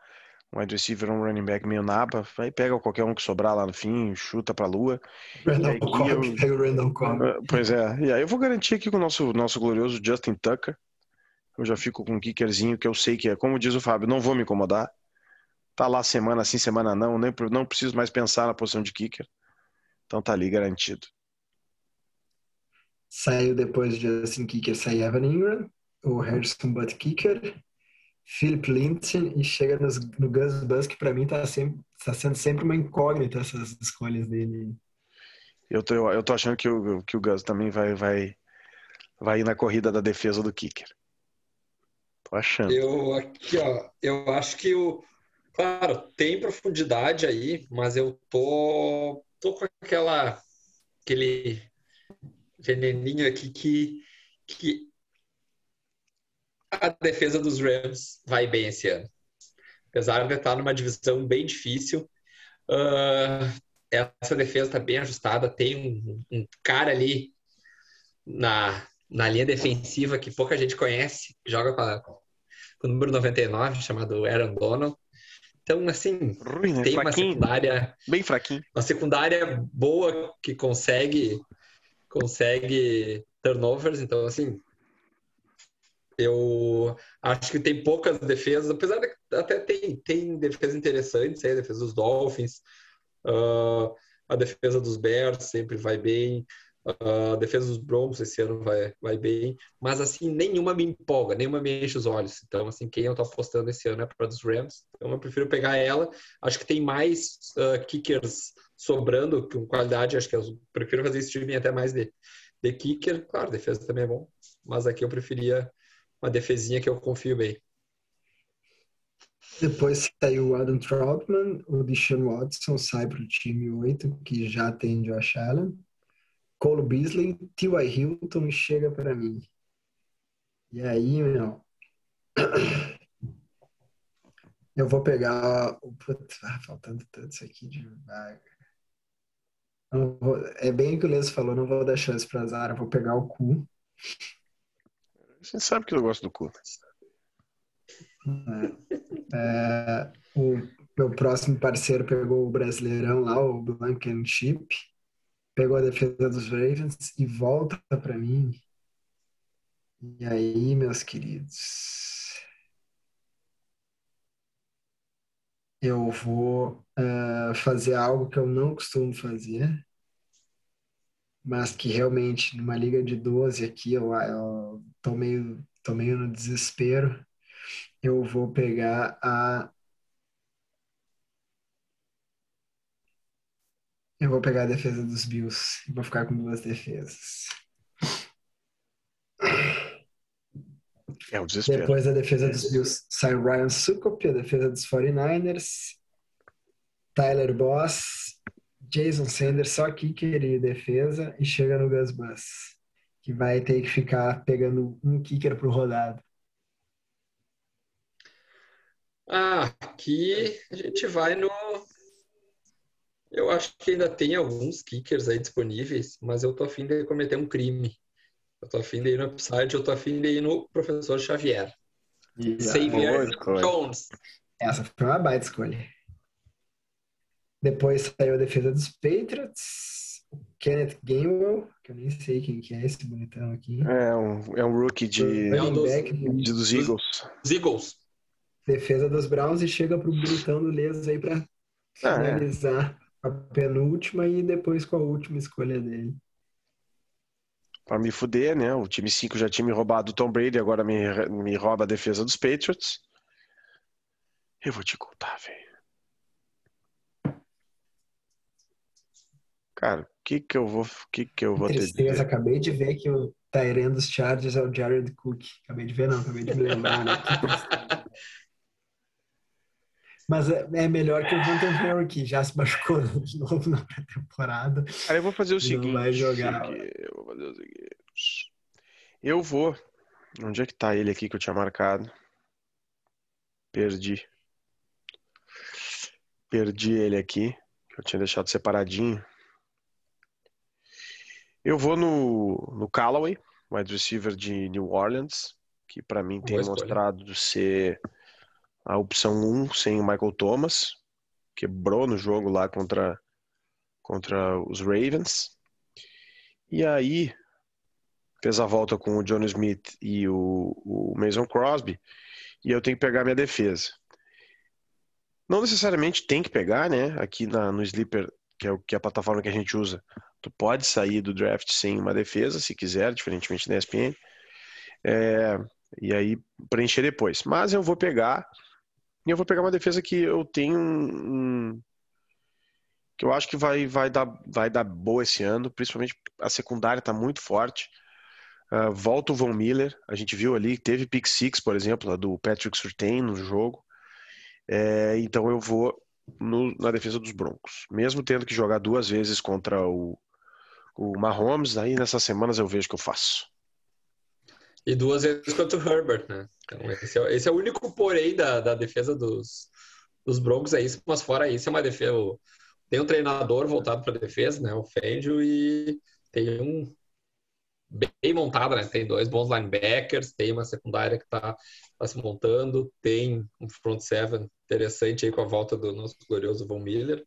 um wide receiver, um running back meio naba, aí pega qualquer um que sobrar lá no fim, chuta pra lua. Randall Cobb, pega o Randall Cobb. Ah, Pois é, e aí eu vou garantir aqui com o nosso, nosso glorioso Justin Tucker, eu já fico com um kickerzinho que eu sei que é, como diz o Fábio, não vou me incomodar. Tá lá semana sim, semana não, nem, não preciso mais pensar na posição de kicker. Então tá ali garantido. Saiu depois de Justin Kicker, sai Evan Ingram, o Harrison Butt Kicker, Philip Linton e chega nos, no Gus Bus, que pra mim tá, sempre, tá sendo sempre uma incógnita essas escolhas dele. Eu tô, eu tô achando que o, que o Gus também vai, vai, vai ir na corrida da defesa do kicker. Tô achando. Eu aqui, ó, eu acho que o. Claro, tem profundidade aí, mas eu tô, tô com aquela. aquele veneninho aqui que, que a defesa dos Rams vai bem esse ano. Apesar de estar numa divisão bem difícil, uh, essa defesa está bem ajustada. Tem um, um, cara ali na, na linha defensiva que pouca gente conhece, que joga com, a, com o número 99, chamado Aaron Donald. Então, assim, Ruim, né? tem uma secundária Bem fraquinho. uma secundária boa que consegue consegue turnovers, então assim eu acho que tem poucas defesas, apesar de até tem, tem defesas interessantes, aí, a defesa dos Dolphins, uh, a defesa dos Bears sempre vai bem, uh, a defesa dos Broncos esse ano vai, vai bem, mas assim, nenhuma me empolga, nenhuma me enche os olhos. Então, assim, quem eu tô apostando esse ano é para dos Rams, então eu prefiro pegar ela. Acho que tem mais uh, kickers sobrando com qualidade, acho que eu prefiro fazer streaming até mais de, de kicker. Claro, defesa também é bom, mas aqui eu preferia uma defesinha que eu confio bem. Depois saiu o Adam Troutman, o Deshaun Watson sai para o time 8, que já tem Josh Allen. Cole Beasley, T.Y. Hilton chega para mim. E aí, meu. Eu vou pegar. o Putz, ah, faltando tanto isso aqui de vaga. Vou- É bem o que o Les falou, não vou dar chance para Zara, vou pegar o cu. Você sabe que eu gosto do cu. É, o meu próximo parceiro pegou o Brasileirão lá, o Blankenship, pegou a defesa dos Ravens e volta para mim. E aí, meus queridos, eu vou uh, fazer algo que eu não costumo fazer, mas que realmente numa liga de 12 aqui eu, eu tô meio, tô meio no desespero. Eu vou pegar a Eu vou pegar a defesa dos Bills e vou ficar com duas defesas. É um desespero. Depois da defesa dos Bills sai o Ryan Sucop, a defesa dos 49ers, Tyler Boss, Jason Sanders, só kicker e defesa, e chega no Gus Bus, que vai ter que ficar pegando um kicker pro rodado. Ah, aqui a gente vai no eu acho que ainda tem alguns kickers aí disponíveis, mas eu tô afim de cometer um crime. Eu tô afim de ir no Upside, eu tô afim de ir no Professor Xavier. Xavier Jones. Essa foi uma baita escolha. Depois saiu a defesa dos Patriots. O Kenneth Gainwell, que eu nem sei quem que é esse bonitão aqui. É um, é um rookie de, É um dos- back, de- dos Eagles. Os Eagles. defesa dos Browns e chega pro bonitão do Les aí pra Ah, é. finalizar a penúltima e depois com a última escolha dele. Pra me fuder, né? O time 5 já tinha me roubado o Tom Brady, agora me, me rouba a defesa dos Patriots. Eu vou te contar, velho. Cara, o que que eu vou, que que eu vou te Tristeza, acabei de ver que o Tyrande dos Chargers é o Jared Cook. Acabei de ver, não, acabei de me lembrar, né? Mas é, é melhor que o Hunter Henry, que já se machucou de novo na pré-temporada. Cara, eu vou fazer o Não seguinte. vai jogar. Eu vou fazer o seguinte. Eu vou. Onde é que tá ele aqui que eu tinha marcado? Perdi. Perdi ele aqui. que Eu tinha deixado separadinho. Eu vou no, no Callaway, wide receiver de New Orleans, que pra mim tem mostrado ser a opção 1 sem o Michael Thomas. Quebrou no jogo lá contra, contra os Ravens. E aí, fez a volta com o John Smith e o, o Mason Crosby, e eu tenho que pegar minha defesa. Não necessariamente tem que pegar, né? Aqui na, no Sleeper, que é, o, que é a plataforma que a gente usa, tu pode sair do draft sem uma defesa, se quiser, diferentemente da ESPN. É, e aí preencher depois. Mas eu vou pegar, eu vou pegar uma defesa que eu tenho um, um- que eu acho que vai, vai, dar, vai dar boa esse ano, principalmente a secundária está muito forte. Ah, volta o Von Miller, a gente viu ali, teve pick six, por exemplo, do Patrick Surtain no jogo. É, então eu vou no- na defesa dos Broncos. Mesmo tendo que jogar duas vezes contra o, o Mahomes, aí nessas semanas eu vejo o que eu faço. E duas vezes contra o Herbert, né? Então, esse é, esse é o único porém da, da defesa dos, dos Broncos, é isso. Mas fora isso, é uma defesa. Tem um treinador voltado para defesa, né? O Fangio, e tem um bem montado, né? Tem dois bons linebackers, tem uma secundária que está se montando, tem um front seven interessante aí com a volta do nosso glorioso Von Miller.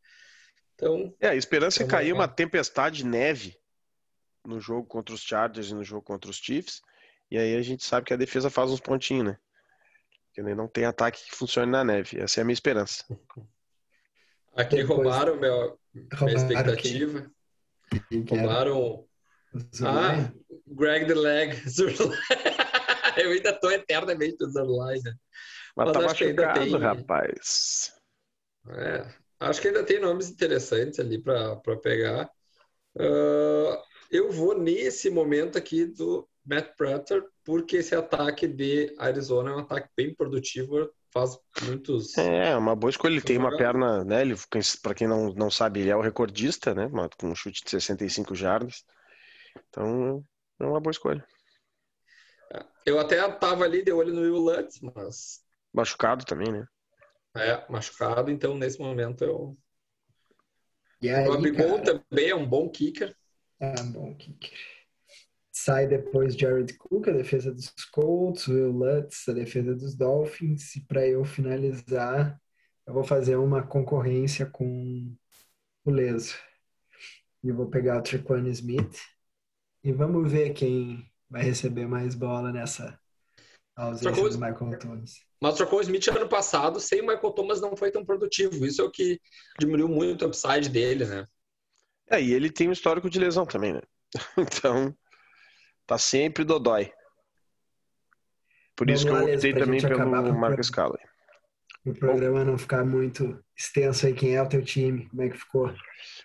Então, É, a esperança é Então, cair é. uma tempestade de neve no jogo contra os Chargers e no jogo contra os Chiefs. E aí a gente sabe que a defesa faz uns pontinhos, né? Porque não tem ataque que funcione na neve. Essa é a minha esperança. aqui Depois- roubaram meu, minha Roubaram expectativa. quem? Quem era? Roubaram? Ah, Greg the Leg. Eu ainda tô eternamente do Zurline. né? Mas, Mas tá que machucado, tem- rapaz. É, acho que ainda tem nomes interessantes ali para pegar. Ah, eu vou nesse momento aqui do Matt Prater, porque esse ataque de Arizona é um ataque bem produtivo, faz muitos. É, uma boa escolha. Ele tem uma perna, né? Ele, para quem não, não sabe, ele é o recordista, né? Com um chute de 65 jardas. Então, é uma boa escolha. Eu até tava ali de olho no Will Lutz, mas Machucado também, né? É machucado, então nesse momento eu. E O aí, cara, também é um bom kicker. é um bom kicker. sai depois Jared Cook, a defesa dos Colts, Will Lutz, a defesa dos Dolphins. E para eu finalizar, eu vou fazer uma concorrência com o Leso. E vou pegar o Trequan Smith. E vamos ver quem vai receber mais bola nessa ausência Trocou- do Michael Thomas. Mas trocou o Smith ano passado, sem o Michael Thomas não foi tão produtivo. Isso é o que diminuiu muito o upside dele, né? É, e ele tem um histórico de lesão também, né? Então, tá sempre dodói. Por Vamos isso que eu optei também pelo Marcus Callaway. O programa não ficar muito extenso aí, quem é o teu time? Como é que ficou?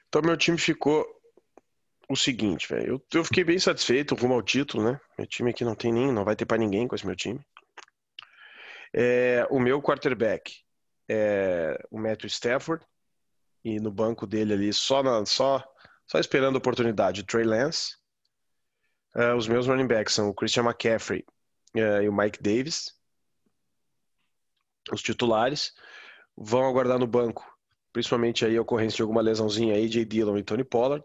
Então, meu time ficou o seguinte, velho. Eu, eu fiquei bem satisfeito rumo ao título, né? Meu time aqui não tem nem, não vai ter pra ninguém com esse meu time. É, o meu quarterback é o Matthew Stafford e no banco dele ali só na, só só esperando a oportunidade, o Trey Lance. É, os meus running backs são o Christian McCaffrey é, e o Mike Davis. Os titulares vão aguardar no banco principalmente aí a ocorrência de alguma lesãozinha aí, J. Dillon e Tony Pollard.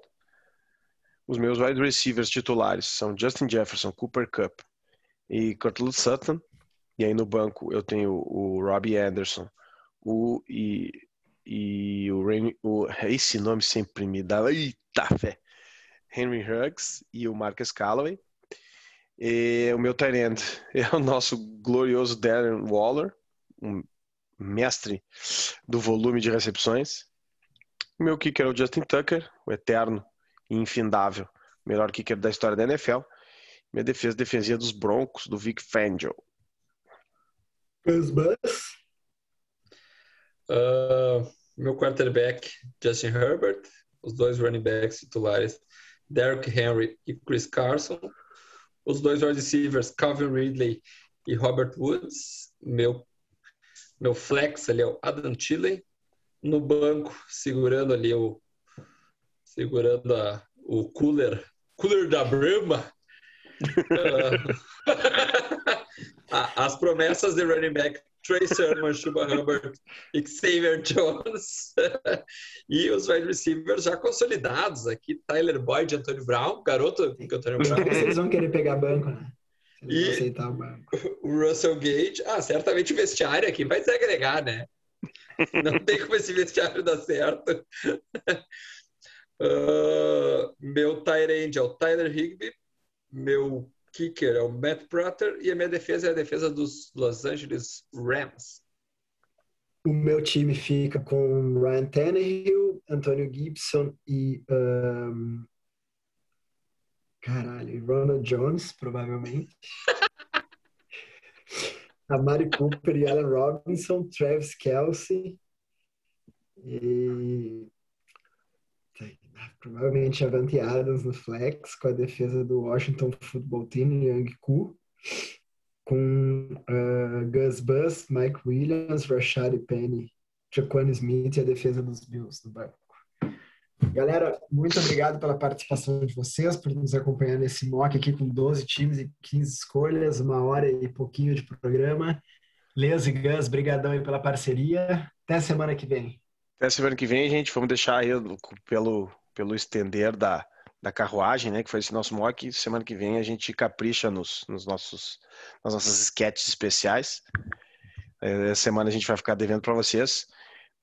Os meus wide receivers titulares são Justin Jefferson, Cooper Cup e Cortland Sutton. E aí no banco eu tenho o Robbie Anderson o, e, e o, Rain, o esse nome sempre me dá eita fé Henry Huggs e o Marcus Callaway. E o meu tight end é o nosso glorioso Darren Waller, um mestre do volume de recepções. O meu kicker é o Justin Tucker, o eterno infindável melhor kicker da história da NFL. Minha defesa, defensia dos Broncos, do Vic Fangio. Uh, meu quarterback, Justin Herbert. Os dois running backs titulares, Derrick Henry e Chris Carson. Os dois wide receivers, Calvin Ridley e Robert Woods. Meu, meu flex ali é o Adam Thielen. No banco, segurando ali o segurando a, o cooler, cooler da Brahma. Ah, as promessas de running back Trey Sermon, Chuba Hubbard, Xavier Jones e os wide receivers já consolidados aqui, Tyler Boyd, Antônio Brown, garoto com Antônio Brown, eles vão querer pegar banco, né? Eles E- aceitar o banco. o Russell Gage. Ah, certamente o vestiário aqui vai desagregar, né? Não tem como esse vestiário dar certo. Ah, meu tight end é o Tyler Higby, meu kicker é o Matt Prater e a minha defesa é a defesa dos Los Angeles Rams. O meu time fica com Ryan Tannehill, Antônio Gibson e. ahn, Caralho, Ronald Jones, provavelmente. Amari Cooper e Allen Robinson, Travis Kelsey. E. Provavelmente Avante Adams no flex, com a defesa do Washington Football Team, Young Ku com uh, Gus Bus, Mike Williams, Rashad Penny, Jaquan Smith e a defesa dos Bills do banco. Galera, muito obrigado pela participação de vocês, por nos acompanhar nesse mock aqui com 12 times e 15 escolhas, uma hora e pouquinho de programa. Leos e Gus, brigadão aí pela parceria. Até semana que vem. Até semana que vem, gente, vamos deixar aí pelo, pelo estender da, da carruagem, né, que foi esse nosso mock. Semana que vem a gente capricha nos, nos nossos, nas nossas sketches especiais. É, Essa semana a gente vai ficar devendo para vocês,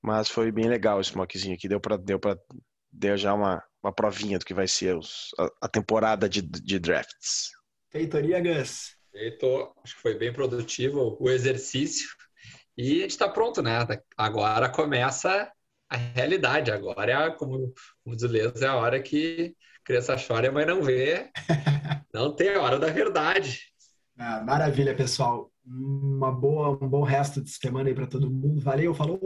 mas foi bem legal esse mockzinho aqui. Deu para deu para deu já uma, uma provinha do que vai ser os, a, a temporada de, de drafts. Feitoria, Gus. Feito, acho que foi bem produtivo o exercício. E a gente está pronto, né? Agora começa a realidade. Agora, é a, como, como diz o Leandro, é a hora que a criança chora mãe não vê. Não tem a hora da verdade. Ah, maravilha, pessoal. Uma boa, um bom resto de semana aí para todo mundo. Valeu, falou!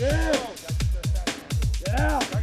Yeah! Yeah!